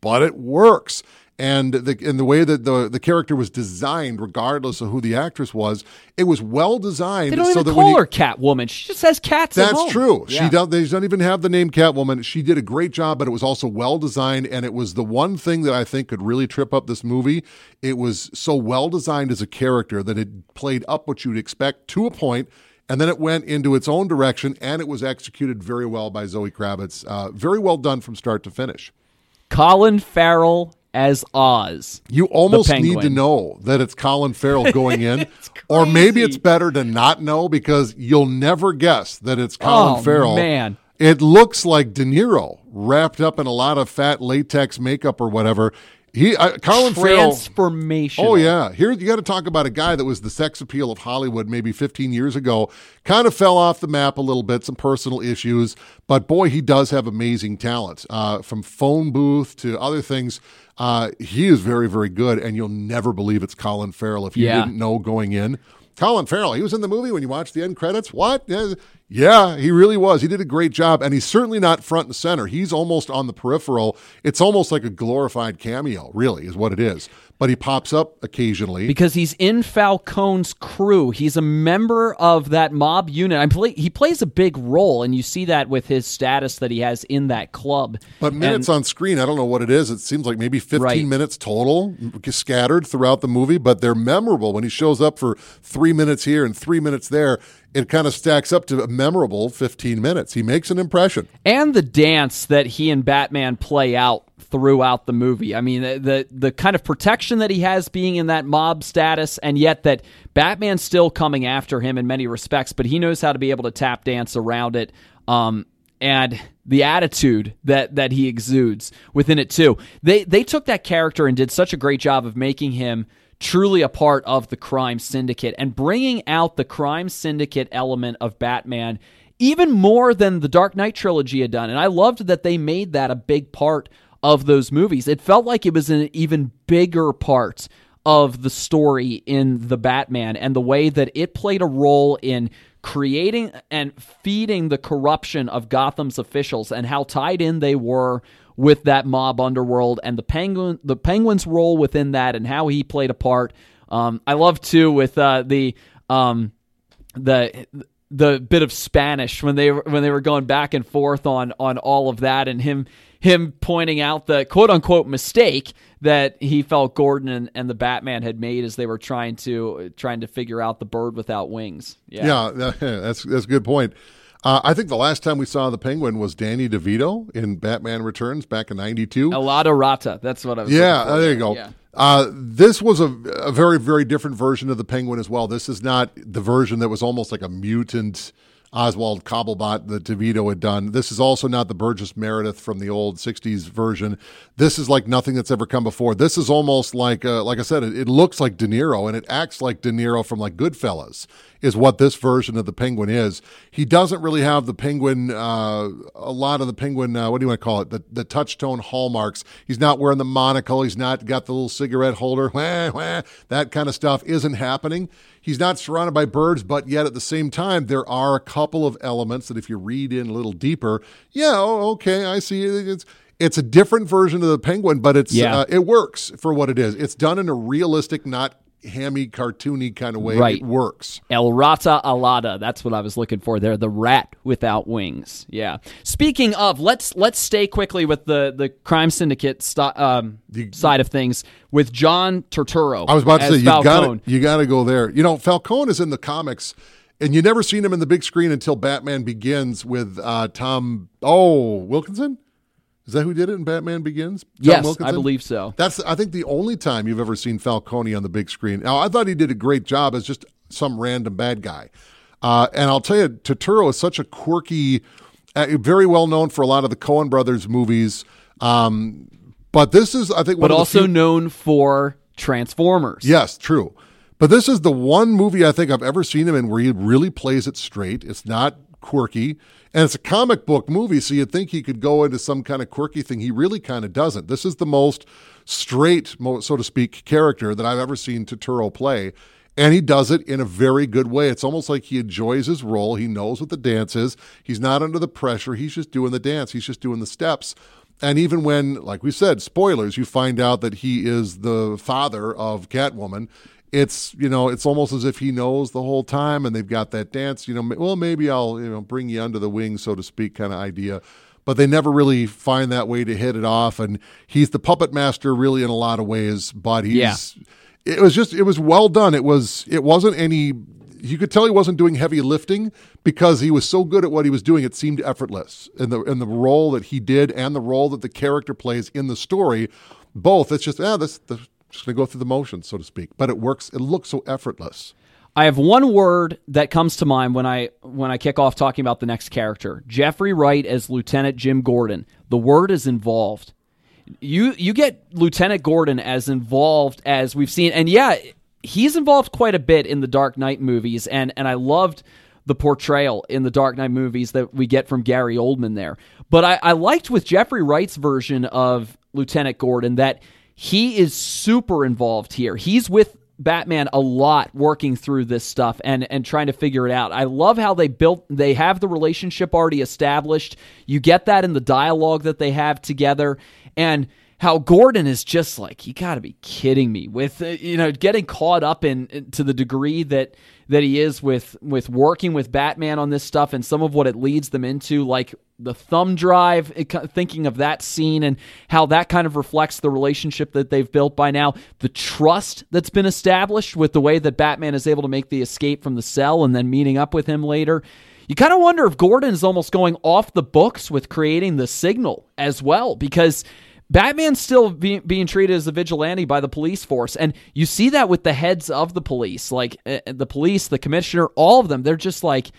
Speaker 1: but it works. And the and the way that the the character was designed, regardless of who the actress was, it was well designed.
Speaker 2: They don't
Speaker 1: so
Speaker 2: even
Speaker 1: that
Speaker 2: call
Speaker 1: when you,
Speaker 2: her Catwoman. She just has cats. at
Speaker 1: that's true.
Speaker 2: Yeah.
Speaker 1: She don't. They don't even have the name Catwoman. She did a great job, but it was also well designed, and it was the one thing that I think could really trip up this movie. It was so well designed as a character that it played up what you'd expect to a point, and then it went into its own direction, and it was executed very well by Zoe Kravitz. Uh, very well done from start to finish.
Speaker 2: Colin Farrell as Oz.
Speaker 1: You almost need to know that it's Colin Farrell going *laughs* in, or maybe it's better to not know because you'll never guess that it's Colin
Speaker 2: Oh,
Speaker 1: Farrell.
Speaker 2: man.
Speaker 1: It looks like De Niro wrapped up in a lot of fat latex makeup or whatever. He, uh, Colin Farrell.
Speaker 2: Transformation.
Speaker 1: Oh yeah, here you got to talk about a guy that was the sex appeal of Hollywood maybe 15 years ago. Kind of fell off the map a little bit, some personal issues, but boy, he does have amazing talent. Uh, from phone booth to other things, uh, he is very, very good, and you'll never believe it's Colin Farrell if you
Speaker 2: Yeah.
Speaker 1: didn't know going in. Colin Farrell, he was in the movie when you watched the end credits. What? Yeah, he really was. He did a great job, and he's certainly not front and center. He's almost on the peripheral. It's almost like a glorified cameo, really, is what it is. But he pops up occasionally.
Speaker 2: because he's in Falcone's crew. He's a member of that mob unit. I play, he plays a big role, and you see that with his status that he has in that club.
Speaker 1: But minutes on screen, I don't know what it is. It seems like maybe 15
Speaker 2: Right.
Speaker 1: minutes total, scattered throughout the movie, but they're memorable. When he shows up for three minutes here and three minutes there, it kind of stacks up to a memorable 15 minutes. He makes an impression.
Speaker 2: and the dance that he and Batman play out throughout the movie. I mean, the, the the kind of protection that he has being in that mob status, and yet that Batman's still coming after him in many respects, but he knows how to be able to tap dance around it. Um, and the attitude that that he exudes within it too. They they took that character and did such a great job of making him truly a part of the crime syndicate and bringing out the crime syndicate element of Batman even more than the Dark Knight trilogy had done. And I loved that they made that a big part of those movies. It felt like it was an even bigger part of the story in the Batman and the way that it played a role in creating and feeding the corruption of Gotham's officials and how tied in they were with that mob underworld and the penguin the penguin's role within that and how he played a part. Um, I love too with uh, the um, the the bit of Spanish when they when they were going back and forth on on all of that and him him pointing out the quote unquote mistake that he felt Gordon and, and the Batman had made as they were trying to trying to figure out the bird without wings. Yeah.
Speaker 1: Yeah, that- *laughs* that's that's a good point. Uh, I think the last time we saw the Penguin was Danny DeVito in Batman Returns back in '92.
Speaker 2: Elada Rata. That's what I was.
Speaker 1: Yeah, there you go.
Speaker 2: Yeah.
Speaker 1: Uh, this was a, a very, very different version of the Penguin as well. This is not the version that was almost like a mutant Oswald Cobblepot that DeVito had done. This is also not the Burgess Meredith from the old '60s version. This is like nothing that's ever come before. This is almost like, uh, like I said, it, it looks like De Niro and it acts like De Niro from like Goodfellas. Is what this version of the Penguin is. He doesn't really have the Penguin, uh, a lot of the Penguin. Uh, what do you want to call it? The the touch tone hallmarks. He's not wearing the monocle. He's not got the little cigarette holder. *laughs* Wah, wah, that kind of stuff isn't happening. He's not surrounded by birds, but yet at the same time, there are a couple of elements that if you read in a little deeper, yeah, oh, okay, I see. It's it's a different version of the penguin, but it's
Speaker 2: Yeah.
Speaker 1: uh, it works for what it is. It's done in a realistic, not hammy, cartoony kind of way.
Speaker 2: Right.
Speaker 1: It works.
Speaker 2: El Rata Alada. That's what I was looking for there. The rat without wings. Yeah. Speaking of, let's let's stay quickly with the the crime syndicate st- um, side of things with John Turturro.
Speaker 1: I was about to say you gotta you got to go there. You know, Falcone is in the comics, and you never seen him in the big screen until Batman Begins with uh, Tom. Oh, Wilkinson. Is that who did it in Batman Begins? Tom
Speaker 2: Yes, I believe so.
Speaker 1: That's I think the only time you've ever seen Falcone on the big screen. Now I thought he did a great job as just some random bad guy, uh, and I'll tell you, Turturro is such a quirky, uh, very well known for a lot of the Coen Brothers movies. Um, but this is I think one
Speaker 2: But
Speaker 1: of the
Speaker 2: also
Speaker 1: few-
Speaker 2: known for Transformers.
Speaker 1: Yes, true. But this is the one movie I think I've ever seen him in where he really plays it straight. It's not quirky. And it's a comic book movie, so you'd think he could go into some kind of quirky thing. He really kind of doesn't. This is the most straight, so to speak, character that I've ever seen Turturro play. And he does it in a very good way. It's almost like he enjoys his role. He knows what the dance is. He's not under the pressure. He's just doing the dance. He's just doing the steps. And even when, like we said, spoilers, you find out that he is the father of Catwoman, it's, you know, it's almost as if he knows the whole time and they've got that dance, you know, well, maybe I'll, you know, bring you under the wing, so to speak, kind of idea. But they never really find that way to hit it off. And he's the puppet master, really, in a lot of ways, but he's.
Speaker 2: Yeah.
Speaker 1: It was just, it was well done. It was, it wasn't any you could tell he wasn't doing heavy lifting because he was so good at what he was doing. It seemed effortless in the in the role that he did and the role that the character plays in the story. Both, it's just ah, this the, just gonna go through the motions, so to speak. But it works. It looks so effortless.
Speaker 2: I have one word that comes to mind when I when I kick off talking about the next character. Jeffrey Wright as Lieutenant Jim Gordon. The word is involved. You you get Lieutenant Gordon as involved as we've seen and yeah, he's involved quite a bit in the Dark Knight movies and and I loved the portrayal in the Dark Knight movies that we get from Gary Oldman there. But I, I liked with Jeffrey Wright's version of Lieutenant Gordon that he is super involved here. He's with Batman a lot working through this stuff and and trying to figure it out. I love how they built they have the relationship already established. You get that in the dialogue that they have together and how Gordon is just like you got to be kidding me with uh, you know getting caught up in, to the degree that that he is with with working with Batman on this stuff and some of what it leads them into like the thumb drive it, thinking of that scene and how that kind of reflects the relationship that they've built by now the trust that's been established with the way that Batman is able to make the escape from the cell and then meeting up with him later. You kind of wonder if Gordon is almost going off the books with creating the signal as well because Batman's still be, being treated as a vigilante by the police force, and you see that with the heads of the police, like uh, the police, the commissioner, all of them. They're just like,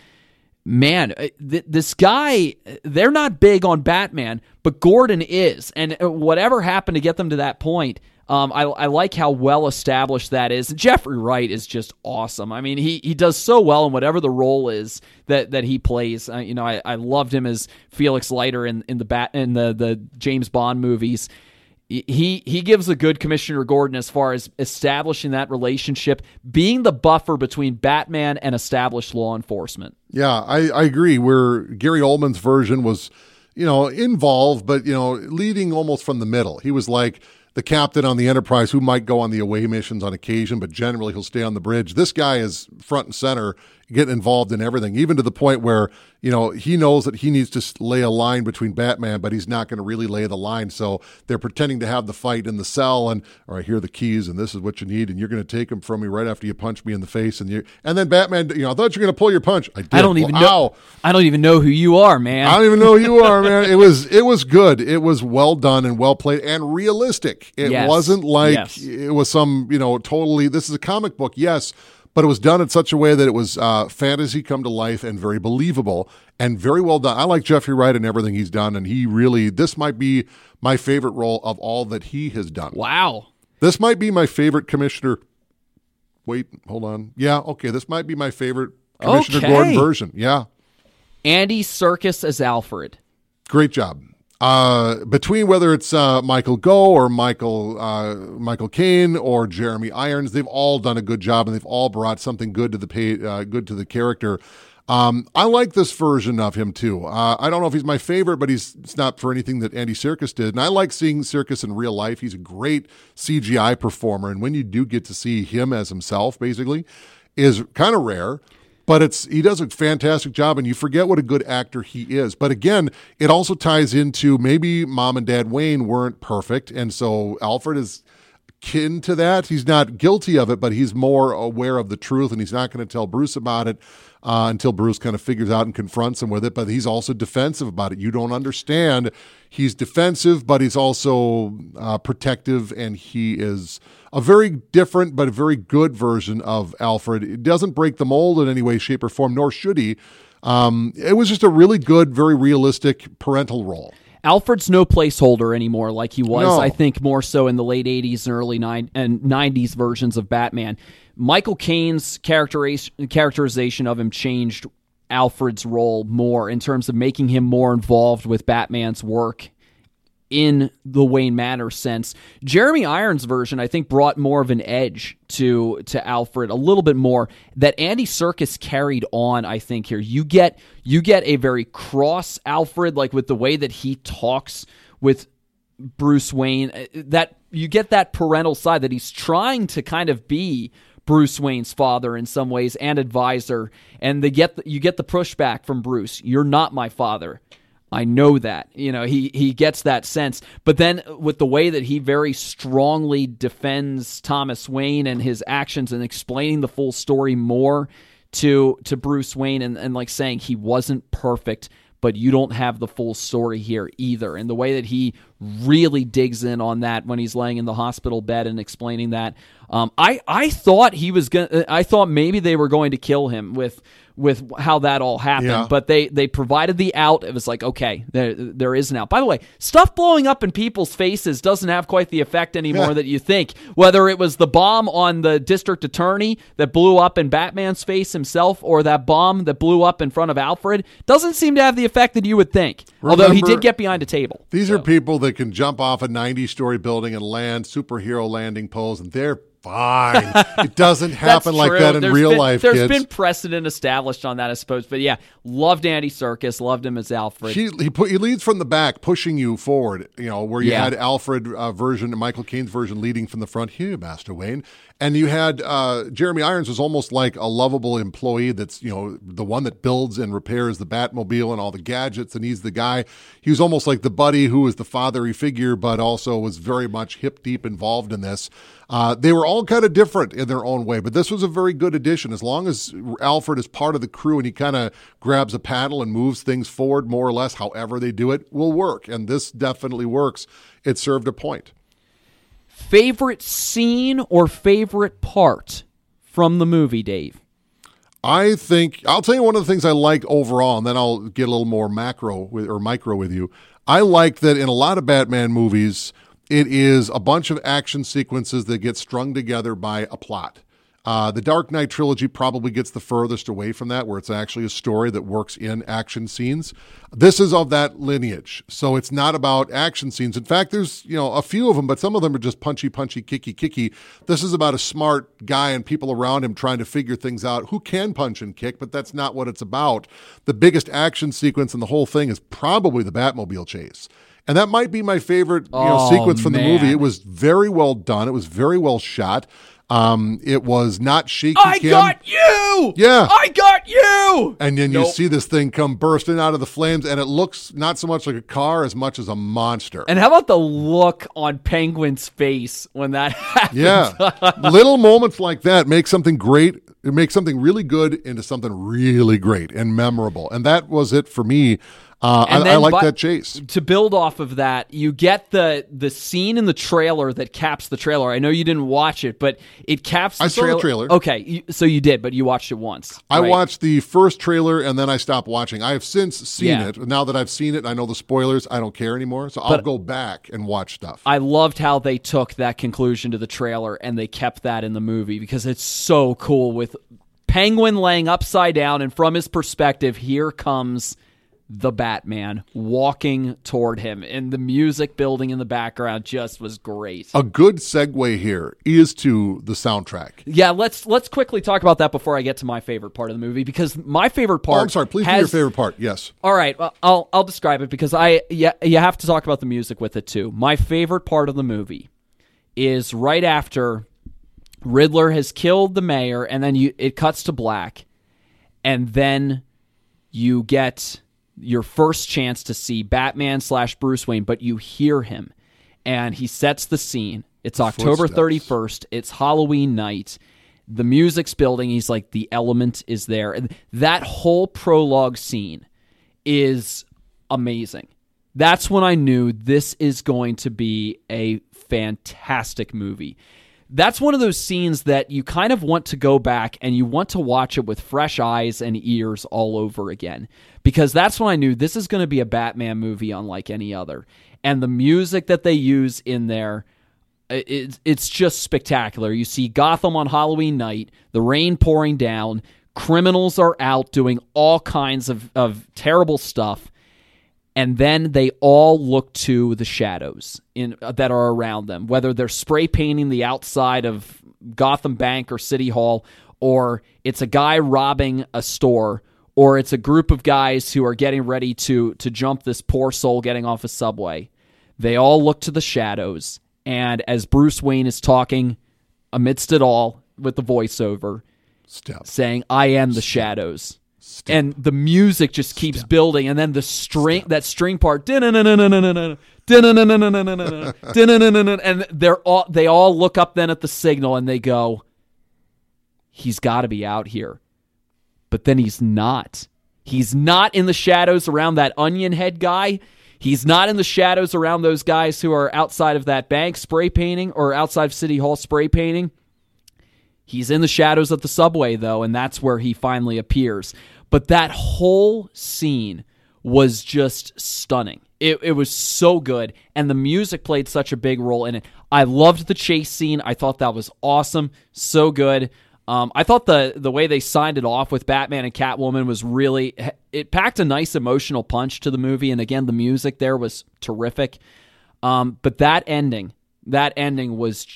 Speaker 2: man, uh, th- this guy. They're not big on Batman, but Gordon is, and whatever happened to get them to that point. Um, I, I like how well established that is. Jeffrey Wright is just awesome. I mean, he, he does so well in whatever the role is that, that he plays. Uh, you know, I, I loved him as Felix Leiter in, in the bat in the, the James Bond movies. He he gives a good Commissioner Gordon as far as establishing that relationship, being the buffer between Batman and established law enforcement.
Speaker 1: Yeah, I, I agree. Where Gary Oldman's version was, you know, involved, but you know, leading almost from the middle. He was like the captain on the Enterprise who might go on the away missions on occasion, but generally he'll stay on the bridge. This guy is front and center get involved in everything, even to the point where you know he knows that he needs to lay a line between Batman, but he's not going to really lay the line. So they're pretending to have the fight in the cell, and or here are the keys, and this is what you need, and you're going to take them from me right after you punch me in the face, and you and then Batman, you know, I thought you were going to pull your punch. I.
Speaker 2: I don't even
Speaker 1: well,
Speaker 2: know.
Speaker 1: ow.
Speaker 2: I don't even know who you are, man.
Speaker 1: I don't even know who you are, man. It was it was good. It was well done and well played and realistic. It
Speaker 2: Yes.
Speaker 1: wasn't like
Speaker 2: Yes.
Speaker 1: it was some you know totally. This is a comic book, yes, but it was done in such a way that it was uh, fantasy come to life and very believable and very well done. I like Jeffrey Wright and everything he's done, and he really this might be my favorite role of all that he has done.
Speaker 2: wow.
Speaker 1: This might be my favorite commissioner. Wait, hold on. Yeah, okay. This might be my favorite Commissioner
Speaker 2: Okay.
Speaker 1: Gordon version. Yeah.
Speaker 2: Andy Serkis as Alfred.
Speaker 1: Great job. Uh, between whether it's uh, Michael Go or Michael uh, Michael Caine or Jeremy Irons, they've all done a good job and they've all brought something good to the pay, uh, good to the character. Um, I like this version of him too. Uh, I don't know if he's my favorite, but he's it's not for anything that Andy Serkis did. And I like seeing Serkis in real life. He's a great CGI performer, and when you do get to see him as himself, basically, is kind of rare but it's he does a fantastic job and you forget what a good actor he is. But again it also ties into maybe mom and dad wayne weren't perfect and so alfred is kin to that. He's not guilty of it but he's more aware of the truth and he's not going to tell bruce about it uh, until bruce kind of figures out and confronts him with it but he's also defensive about it you don't understand he's defensive but he's also uh, protective and he is a very different but a very good version of Alfred. It doesn't break the mold in any way, shape, or form, nor should he. Um, it was just a really good, very realistic parental role.
Speaker 2: Alfred's no placeholder anymore, like he was.
Speaker 1: No.
Speaker 2: I think more so in the late '80s and early nine and '90s versions of Batman. Michael Caine's characterization of him changed Alfred's role more in terms of making him more involved with Batman's work in the Wayne Manor sense. Jeremy Irons' version, I think, brought more of an edge to to Alfred, a little bit more that Andy Serkis carried on. I think here you get you get a very cross Alfred, like with the way that he talks with Bruce Wayne. uh, That you get that parental side that he's trying to kind of be. Bruce Wayne's father in some ways and advisor, and they get the, you get the pushback from Bruce. You're not my father. I know that. You know, he he gets that sense. But then with the way that he very strongly defends Thomas Wayne and his actions and explaining the full story more to to Bruce Wayne and, and like saying he wasn't perfect, but you don't have the full story here either. And the way that he really digs in on that when he's laying in the hospital bed and explaining that. Um, I I thought he was gonna I thought maybe they were going to kill him with with how that all happened.
Speaker 1: Yeah.
Speaker 2: But they they provided the out. It was like okay, there there is an out. By the way, stuff blowing up in people's faces doesn't have quite the effect anymore *laughs* that you think. Whether it was the bomb on the district attorney that blew up in Batman's face himself, or that bomb that blew up in front of Alfred, doesn't seem to have the effect that you would think. Although he did get behind a table.
Speaker 1: These
Speaker 2: So.
Speaker 1: are people that can jump off a 90 story building and land superhero landing pose, and they're fine. it doesn't *laughs* happen like that in
Speaker 2: There's
Speaker 1: real
Speaker 2: been-
Speaker 1: life,
Speaker 2: There's
Speaker 1: kids.
Speaker 2: been precedent established on that, I suppose. But yeah, loved Andy Serkis, loved him as Alfred.
Speaker 1: He he, put, he leads from the back, pushing you forward. You know where you
Speaker 2: Yeah.
Speaker 1: had Alfred uh, version Michael Caine's version leading from the front. Here, Master Wayne, and you had uh, Jeremy Irons was almost like a lovable employee. That's you know the one that builds and repairs the Batmobile and all the gadgets, and he's the guy. He was almost like the buddy who was the fatherly figure, but also was very much hip deep involved in this. Uh, they were all kind of different in their own way, but this was a very good addition. As long as Alfred is part of the crew and he kind of grabs a paddle and moves things forward more or less, however they do it, will work. And this definitely works. It served a point.
Speaker 2: Favorite scene or favorite part from the movie, Dave?
Speaker 1: I think I'll tell you one of the things I like overall, and then I'll get a little more macro with, or micro with you. I like that in a lot of Batman movies, it is a bunch of action sequences that get strung together by a plot. Uh, the Dark Knight trilogy probably gets the furthest away from that, where it's actually a story that works in action scenes. This is of that lineage, so it's not about action scenes. In fact, there's you know a few of them, but some of them are just punchy, punchy, kicky, kicky. This is about a smart guy and people around him trying to figure things out who can punch and kick, but that's not what it's about. The biggest action sequence in the whole thing is probably the Batmobile chase. And that might be my favorite you know,
Speaker 2: Oh,
Speaker 1: sequence from the movie. It was very well done. It was very well shot. Um, it was not shaky
Speaker 2: I
Speaker 1: cam.
Speaker 2: got you.
Speaker 1: Yeah.
Speaker 2: I got you.
Speaker 1: and then you see this thing come bursting out of the flames, and it looks not so much like a car as much as a monster.
Speaker 2: And how about the look on Penguin's face when that *laughs* happens?
Speaker 1: yeah, little moments like that make something great. It makes something really good into something really great and memorable, and that was it for me. Uh,
Speaker 2: And
Speaker 1: I, I
Speaker 2: then
Speaker 1: like
Speaker 2: by-
Speaker 1: that chase.
Speaker 2: to build off of that, you get the the scene in the trailer that caps the trailer. I know you didn't watch it, but it caps. The
Speaker 1: I saw the
Speaker 2: trailer.
Speaker 1: trailer.
Speaker 2: Okay, you, so you did, but you watched it once.
Speaker 1: I
Speaker 2: right?
Speaker 1: watched the first trailer and then I stopped watching. I have since seen
Speaker 2: Yeah.
Speaker 1: it. Now that I've seen it, I know the spoilers. I don't care anymore, so I'll go back and watch stuff.
Speaker 2: I loved how they took that conclusion to the trailer and they kept that in the movie because it's so cool with Penguin laying upside down, and from his perspective, here comes the Batman walking toward him, and the music building in the background just was great.
Speaker 1: a good segue here is to the soundtrack.
Speaker 2: Yeah, let's let's quickly talk about that before I get to my favorite part of the movie because my favorite part.
Speaker 1: Oh, I'm sorry. Please do
Speaker 2: has,
Speaker 1: your favorite part. Yes.
Speaker 2: All right, well, I'll I'll describe it because I yeah you have to talk about the music with it too. My favorite part of the movie is right after Riddler has killed the mayor, and then you it cuts to black, and then you get your first chance to see Batman slash Bruce Wayne, but you hear him, and he sets the scene. It's October thirty first. It's Halloween night. The music's building. He's like, the element is there. And that whole prologue scene is amazing. That's when I knew this is going to be a fantastic movie. That's one of those scenes that you kind of want to go back and you want to watch it with fresh eyes and ears all over again. Because that's when I knew this is going to be a Batman movie unlike any other. And the music that they use in there it's just spectacular. You see Gotham on Halloween night, the rain pouring down, criminals are out doing all kinds of, of terrible stuff, and then they all look to the shadows in uh, that are around them, whether they're spray painting the outside of Gotham Bank or City Hall, or it's a guy robbing a store, or it's a group of guys who are getting ready to to jump this poor soul getting off a subway. They all look to the shadows, and as Bruce Wayne is talking amidst it all with the voiceover,
Speaker 1: Step.
Speaker 2: saying, I am the shadows. And the music just keeps building, and then the string, that string part, and they're all they all look up then at the signal and they go, He's got to be out here. But then he's not. He's not in the shadows around that onion head guy. He's not in the shadows around those guys who are outside of that bank spray painting or outside of City Hall spray painting. He's in the shadows of the subway, though, and that's where he finally appears. But that whole scene was just stunning. It, it was so good, and the music played such a big role in it. I loved the chase scene. I thought that was awesome. So good. Um, I thought the the way they signed it off with Batman and Catwoman was really it packed a nice emotional punch to the movie, and again, the music there was terrific. Um, but that ending, that ending was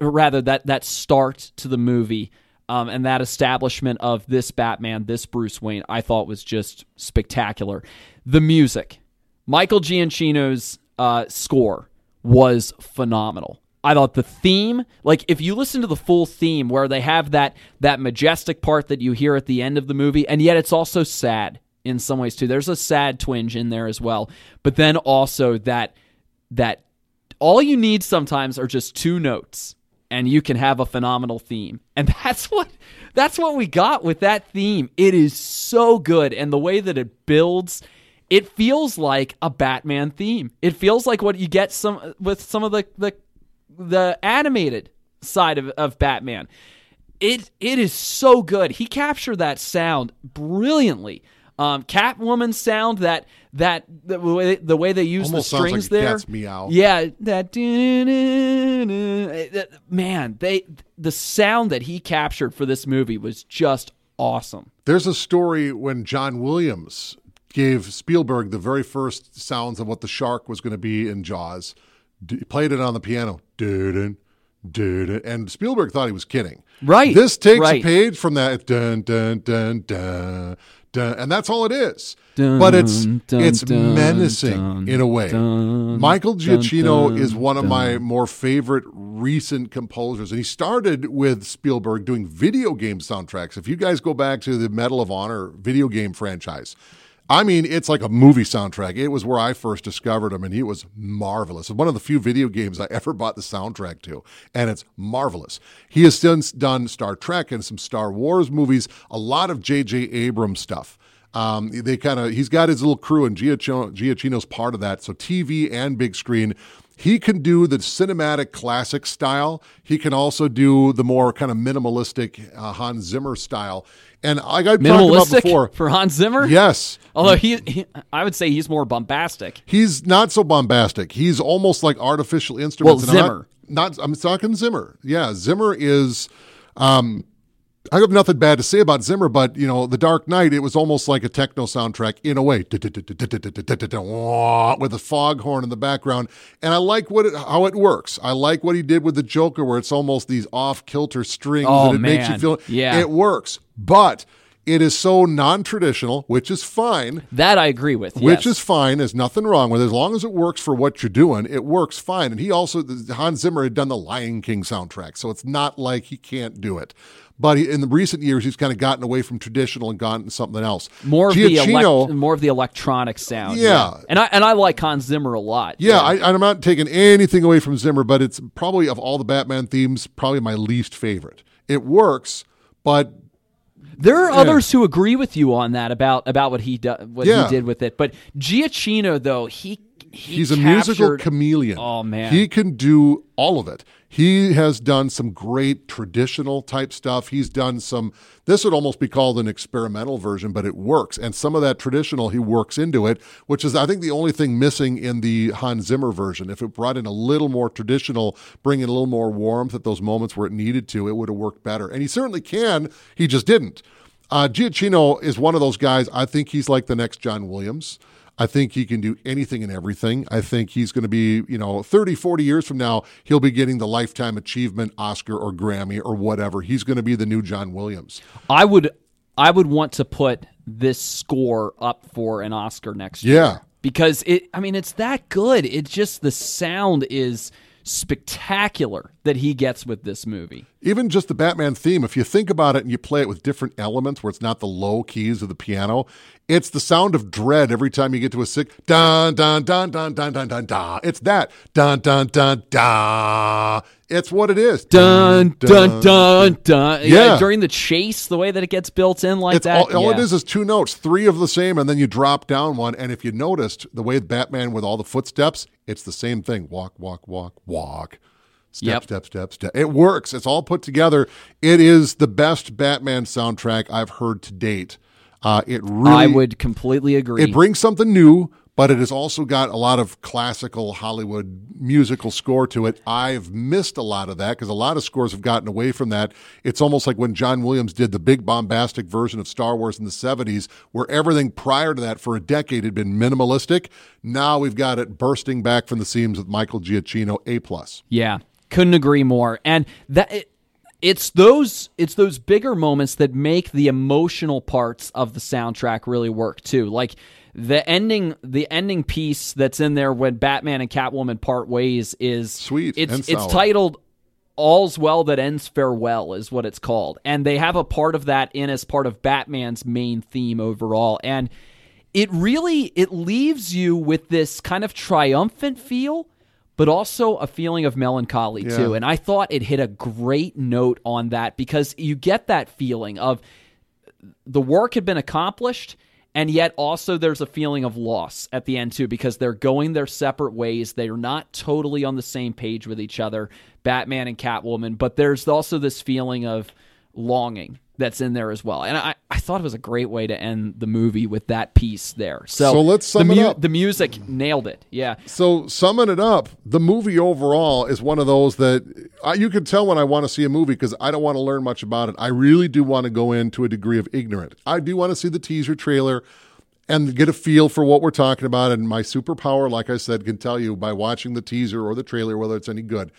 Speaker 2: rather that that start to the movie um, and that establishment of this Batman, this Bruce Wayne, I thought was just spectacular. The music, Michael Giacchino's uh, score was phenomenal. I thought the theme, like if you listen to the full theme where they have that that majestic part that you hear at the end of the movie, and yet it's also sad in some ways too. There's a sad twinge in there as well, but then also that that all you need sometimes are just two notes and you can have a phenomenal theme. And *laughs* that's what that's what we got with that theme. It is so good and the way that it builds it feels like a Batman theme. It feels like what you get some with some of the the, the animated side of, of Batman. It it is so good. He captured that sound brilliantly. Um, Catwoman sound that that the way, the way they use
Speaker 1: Almost
Speaker 2: the strings
Speaker 1: like
Speaker 2: there.
Speaker 1: meow.
Speaker 2: Yeah, that that- uh, uh, man, they the sound that he captured for this movie was just awesome.
Speaker 1: There's a story when John Williams gave Spielberg the very first sounds of what the shark was going to be in Jaws. D- played it on the piano. Dun, dun, and Spielberg thought he was kidding.
Speaker 2: Right,
Speaker 1: This takes
Speaker 2: right.
Speaker 1: a page from that dun dun dun dun dun, and that's all it is.
Speaker 2: Dun,
Speaker 1: but it's
Speaker 2: dun,
Speaker 1: it's menacing in a way. Michael Giacchino is one of my more favorite recent composers, and he started with Spielberg doing video game soundtracks. If you guys go back to the Medal of Honor video game franchise. I mean, it's like a movie soundtrack. It was where I first discovered him, and he was marvelous. One of the few video games I ever bought the soundtrack to, and it's marvelous. He has since done Star Trek and some Star Wars movies, a lot of J.J. Abrams stuff. Um, they kind of he's got his little crew, and Giacchino, Giacchino's part of that. So TV and big screen. He can do the cinematic classic style. He can also do the more kind of minimalistic uh, Hans Zimmer style. And like I talked about before,
Speaker 2: for Hans Zimmer.
Speaker 1: yes,
Speaker 2: Although he, he, I would say he's more bombastic.
Speaker 1: He's not so bombastic. He's almost like artificial instruments.
Speaker 2: Well, Zimmer.
Speaker 1: Not, not, I'm talking Zimmer. Yeah, Zimmer is. Um, I have nothing bad to say about Zimmer, but you know, The Dark Knight, it was almost like a techno soundtrack in a way, with a foghorn in the background, and I like what it, how it works. I like what he did with the Joker, where it's almost these off kilter strings,
Speaker 2: Oh,
Speaker 1: and it makes you feel.
Speaker 2: Yeah.
Speaker 1: it works, but it is so non-traditional, which is fine.
Speaker 2: That I agree with.
Speaker 1: Which
Speaker 2: yes.
Speaker 1: is fine. There's nothing wrong with it. As long as it works for what you're doing, it works fine. And he also, Hans Zimmer had done the Lion King soundtrack. So it's not like he can't do it. But he, in the recent years, he's kind of gotten away from traditional and gone to something else.
Speaker 2: more of the elect, more of the electronic sound.
Speaker 1: Yeah.
Speaker 2: and I and I like Hans Zimmer a lot.
Speaker 1: yeah, I, I'm not taking anything away from Zimmer, but it's probably of all the Batman themes, probably my least favorite. It works, but
Speaker 2: There are others who agree with you on that about about what he do, what
Speaker 1: Yeah.
Speaker 2: he did with it. But Giacchino, though, he, he
Speaker 1: He's a musical chameleon.
Speaker 2: Oh, man.
Speaker 1: he can do all of it. He has done some great traditional type stuff. He's done some. This would almost be called an experimental version, but it works. And some of that traditional he works into it, which is I think the only thing missing in the Hans Zimmer version. If it brought in a little more traditional, bring in a little more warmth at those moments where it needed to, it would have worked better. And he certainly can. He just didn't. Uh, Giacchino is one of those guys. I think he's like the next John Williams. I think he can do anything and everything. I think he's going to be, you know, 30, 40 years from now, he'll be getting the Lifetime Achievement Oscar or Grammy or whatever. He's going to be the new John Williams.
Speaker 2: I would I would want to put this score up for an Oscar next year.
Speaker 1: Yeah.
Speaker 2: Because it I mean it's that good. It's just the sound is spectacular that he gets with this movie.
Speaker 1: Even just the Batman theme, if you think about it and you play it with different elements where it's not the low keys of the piano, it's the sound of dread every time you get to a sick dun dun dun dun dun dun dun dun. It's that dun dun dun dun. It's what it is.
Speaker 2: Dun dun dun dun.
Speaker 1: Yeah.
Speaker 2: During the chase, the way that it gets built in like
Speaker 1: It's
Speaker 2: that.
Speaker 1: all, all it
Speaker 2: yeah.
Speaker 1: is is two notes, three of the same, and then you drop down one. And if you noticed the way Batman with all the footsteps, it's the same thing: walk, walk, walk, walk, step,
Speaker 2: Yep.
Speaker 1: step, step, step. It works. It's all put together. It is the best Batman soundtrack I've heard to date. Uh, it really,
Speaker 2: I would completely agree.
Speaker 1: it brings something new, but it has also got a lot of classical Hollywood musical score to it. I've missed a lot of that because a lot of scores have gotten away from that. It's almost like when John Williams did the big bombastic version of Star Wars in the 70s, where everything prior to that for a decade had been minimalistic. Now we've got it bursting back from the seams with Michael Giacchino, A plus.
Speaker 2: Yeah, couldn't agree more. And that it, it's those it's those bigger moments that make the emotional parts of the soundtrack really work too. Like the ending the ending piece that's in there when Batman and Catwoman part ways is
Speaker 1: Sweet
Speaker 2: It's it's titled All's Well That Ends Farewell is what it's called. And they have a part of that in as part of Batman's main theme overall. And it really it leaves you with this kind of triumphant feel but also a feeling of melancholy
Speaker 1: Yeah.
Speaker 2: too and i thought it hit a great note on that because you get that feeling of the work had been accomplished and yet also there's a feeling of loss at the end too because they're going their separate ways. They are not totally on the same page with each other batman and catwoman but there's also this feeling of longing that's in there as well and i, I thought it was a great way to end the movie with that piece there so,
Speaker 1: So let's sum
Speaker 2: the,
Speaker 1: it up.
Speaker 2: the music nailed it yeah
Speaker 1: So, summing it up, the movie overall is one of those that I, you can tell when I want to see a movie because I don't want to learn much about it. I really do want to go into a degree of ignorant. I do want to see the teaser trailer and get a feel for what we're talking about. And my superpower, like I said, can tell you by watching the teaser or the trailer whether it's any good.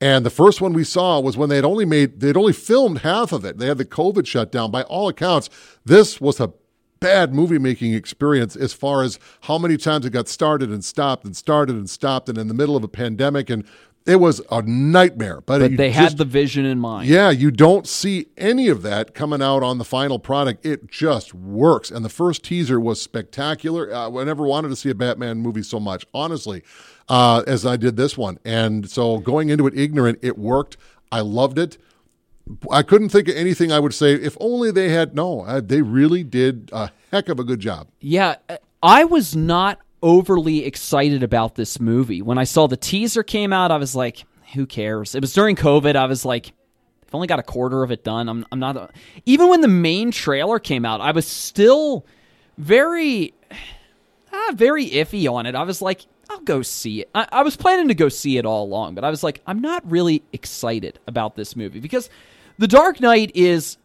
Speaker 1: And the first one we saw was when they had only made, they'd only filmed half of it. They had the COVID shutdown. By all accounts, this was a bad movie making experience as far as how many times it got started and stopped and started and stopped and in the middle of a pandemic and it was a nightmare. But,
Speaker 2: But they
Speaker 1: just-
Speaker 2: had the vision in mind.
Speaker 1: yeah, you don't see any of that coming out on the final product. It just works. And the first teaser was spectacular. Uh, I never wanted to see a Batman movie so much, honestly, uh, as I did this one. And so going into it ignorant, it worked. I loved it. I couldn't think of anything I would say if only they had. No, uh, they really did a heck of a good job.
Speaker 2: Yeah, I was not overly excited about this movie. When I saw the teaser came out, I was like, who cares? It was during COVID. I was like, I've only got a quarter of it done. I'm, I'm not. Even when the main trailer came out, I was still very, ah, very iffy on it. I was like, I'll go see it. I, I was planning to go see it all along, but I was like, I'm not really excited about this movie because The Dark Knight is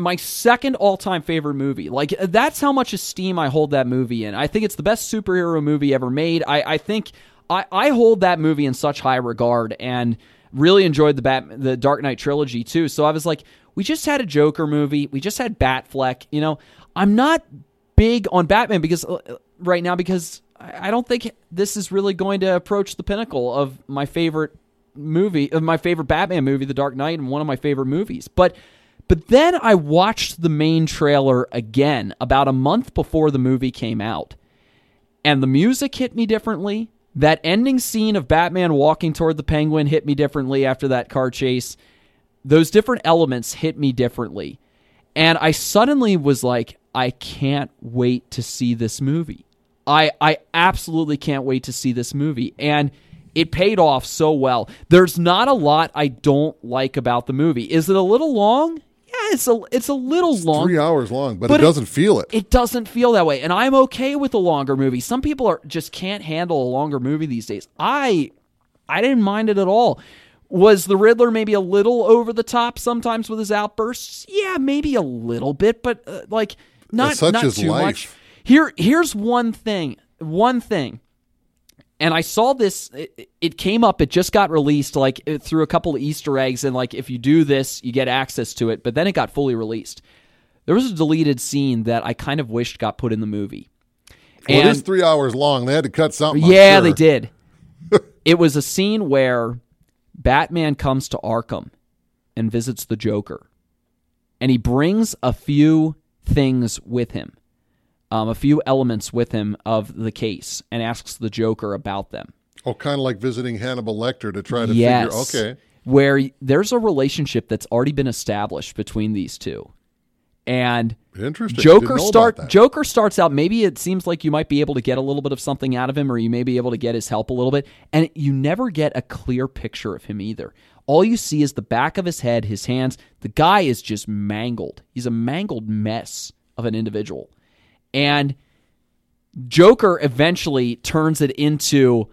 Speaker 2: my second all-time favorite movie. Like that's how much esteem I hold that movie in. I think it's the best superhero movie ever made. I, I think I, I hold that movie in such high regard and really enjoyed the Bat the Dark Knight trilogy too. So I was like, we just had a Joker movie. We just had Batfleck. You know, I'm not big on Batman because uh, right now because I don't think this is really going to approach the pinnacle of my favorite movie of my favorite Batman movie, The Dark Knight, and one of my favorite movies. But but then I watched the main trailer again about a month before the movie came out. And the music hit me differently. That ending scene of Batman walking toward the penguin hit me differently after that car chase. Those different elements hit me differently. And I suddenly was like, I can't wait to see this movie. I I absolutely can't wait to see this movie. And it paid off so well. There's not a lot I don't like about the movie. Is it a little long? It's a it's a little long.
Speaker 1: Three hours long, but,
Speaker 2: But
Speaker 1: it
Speaker 2: it-
Speaker 1: doesn't feel it.
Speaker 2: It doesn't feel that way, and I'm okay with a longer movie. Some people are just can't handle a longer movie these days. I I didn't mind it at all. Was the Riddler maybe a little over the top sometimes with his outbursts? Yeah, maybe a little bit, but uh, like not
Speaker 1: such
Speaker 2: not
Speaker 1: is
Speaker 2: too
Speaker 1: life.
Speaker 2: much. Here here's one thing. One thing and I saw this. It, it came up. It just got released, like it- through a couple of Easter eggs, and like if you do this, you get access to it. But then it got fully released. There was a deleted scene that I kind of wished got put in the movie.
Speaker 1: well, it is three hours long. They had to cut something.
Speaker 2: Yeah,
Speaker 1: sure.
Speaker 2: they did. *laughs* it was a scene where Batman comes to Arkham and visits the Joker, and he brings a few things with him, um, a few elements with him of the case, and asks the Joker about them.
Speaker 1: Oh, kind of like visiting Hannibal Lecter to try to
Speaker 2: yes.
Speaker 1: figure. Okay,
Speaker 2: Where there's a relationship that's already been established between these two. And
Speaker 1: interesting.
Speaker 2: Joker start. Joker starts out maybe it seems like you might be able to get a little bit of something out of him or you may be able to get his help a little bit and you never get a clear picture of him either. All you see is the back of his head, his hands. The guy is just mangled. He's a mangled mess of an individual. And Joker eventually turns it into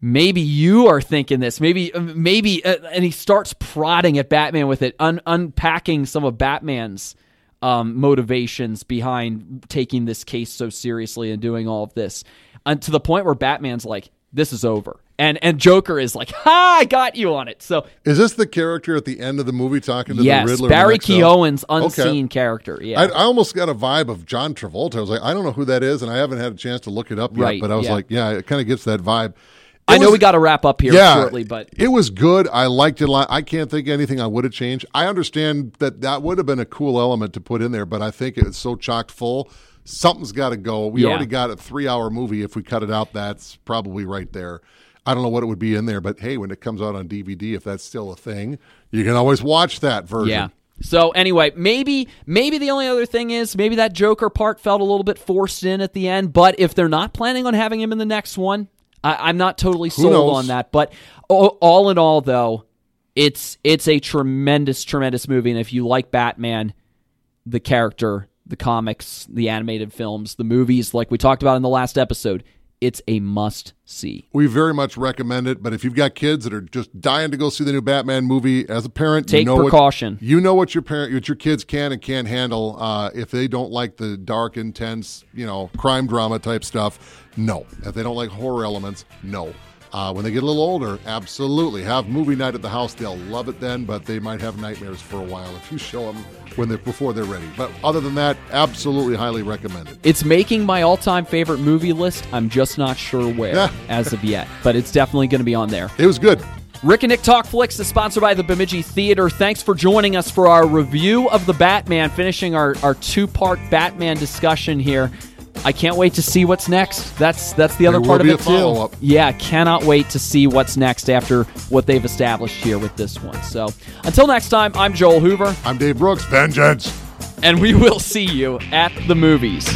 Speaker 2: maybe you are thinking this maybe maybe uh, and he starts prodding at batman with it un- unpacking some of batman's um, motivations behind taking this case so seriously and doing all of this. And to the point where batman's like this is over and and joker is like ha i got you on it so
Speaker 1: Is this the character at the end of the movie talking to
Speaker 2: yes
Speaker 1: the Riddler?
Speaker 2: barry keoghan's unseen
Speaker 1: Okay.
Speaker 2: character yeah
Speaker 1: I, I almost got a vibe of John Travolta. I was like, I don't know who that is, and I haven't had a chance to look it up yet.
Speaker 2: Right,
Speaker 1: but I was
Speaker 2: yeah.
Speaker 1: like, yeah, it kind of gets that vibe.
Speaker 2: I
Speaker 1: It
Speaker 2: know we got to wrap up here
Speaker 1: yeah,
Speaker 2: shortly but
Speaker 1: it was good. I liked it a lot. I can't think of anything I would have changed. I understand that that would have been a cool element to put in there, but I think it's so chocked full. Something's got to go. We
Speaker 2: Yeah.
Speaker 1: already got a three-hour movie. If we cut it out, that's probably right there. I don't know what it would be in there, but hey, when it comes out on DVD, if that's still a thing, you can always watch that version.
Speaker 2: Yeah. So anyway, maybe maybe the only other thing is maybe that Joker part felt a little bit forced in at the end. But if they're not planning on having him in the next one, I, I'm not totally sold on that. But all, all in all, though, it's it's a tremendous, tremendous movie. And if you like Batman, the character, the comics, the animated films, the movies, like we talked about in the last episode, it's a must see.
Speaker 1: We very much recommend it, but if you've got kids that are just dying to go see the new Batman movie, as a parent,
Speaker 2: Take
Speaker 1: you know
Speaker 2: precaution.
Speaker 1: What, you know what your parent, what your kids can and can't handle. Uh, if they don't like the dark, intense, you know, crime drama type stuff, no. If they don't like horror elements, no. Uh, when they get a little older, absolutely have movie night at the house. They'll love it then, but they might have nightmares for a while if you show them when they before they're ready. But other than that, absolutely highly recommended.
Speaker 2: It's making my all-time favorite movie list. I'm just not sure where *laughs* as of yet, but it's definitely going to be on there.
Speaker 1: It was good.
Speaker 2: Rick and Nick Talk Flicks is sponsored by the Bemidji Theater. Thanks for joining us for our review of the Batman, finishing our, our two part Batman discussion here. I can't wait to see what's next. That's that's the other
Speaker 1: There
Speaker 2: part of it too.
Speaker 1: follow-up.
Speaker 2: Yeah, cannot wait to see what's next after what they've established here with this one. So until next time, I'm Joel Hoover,
Speaker 1: I'm Dave Brooks. Vengeance.
Speaker 2: and we will see you at the movies.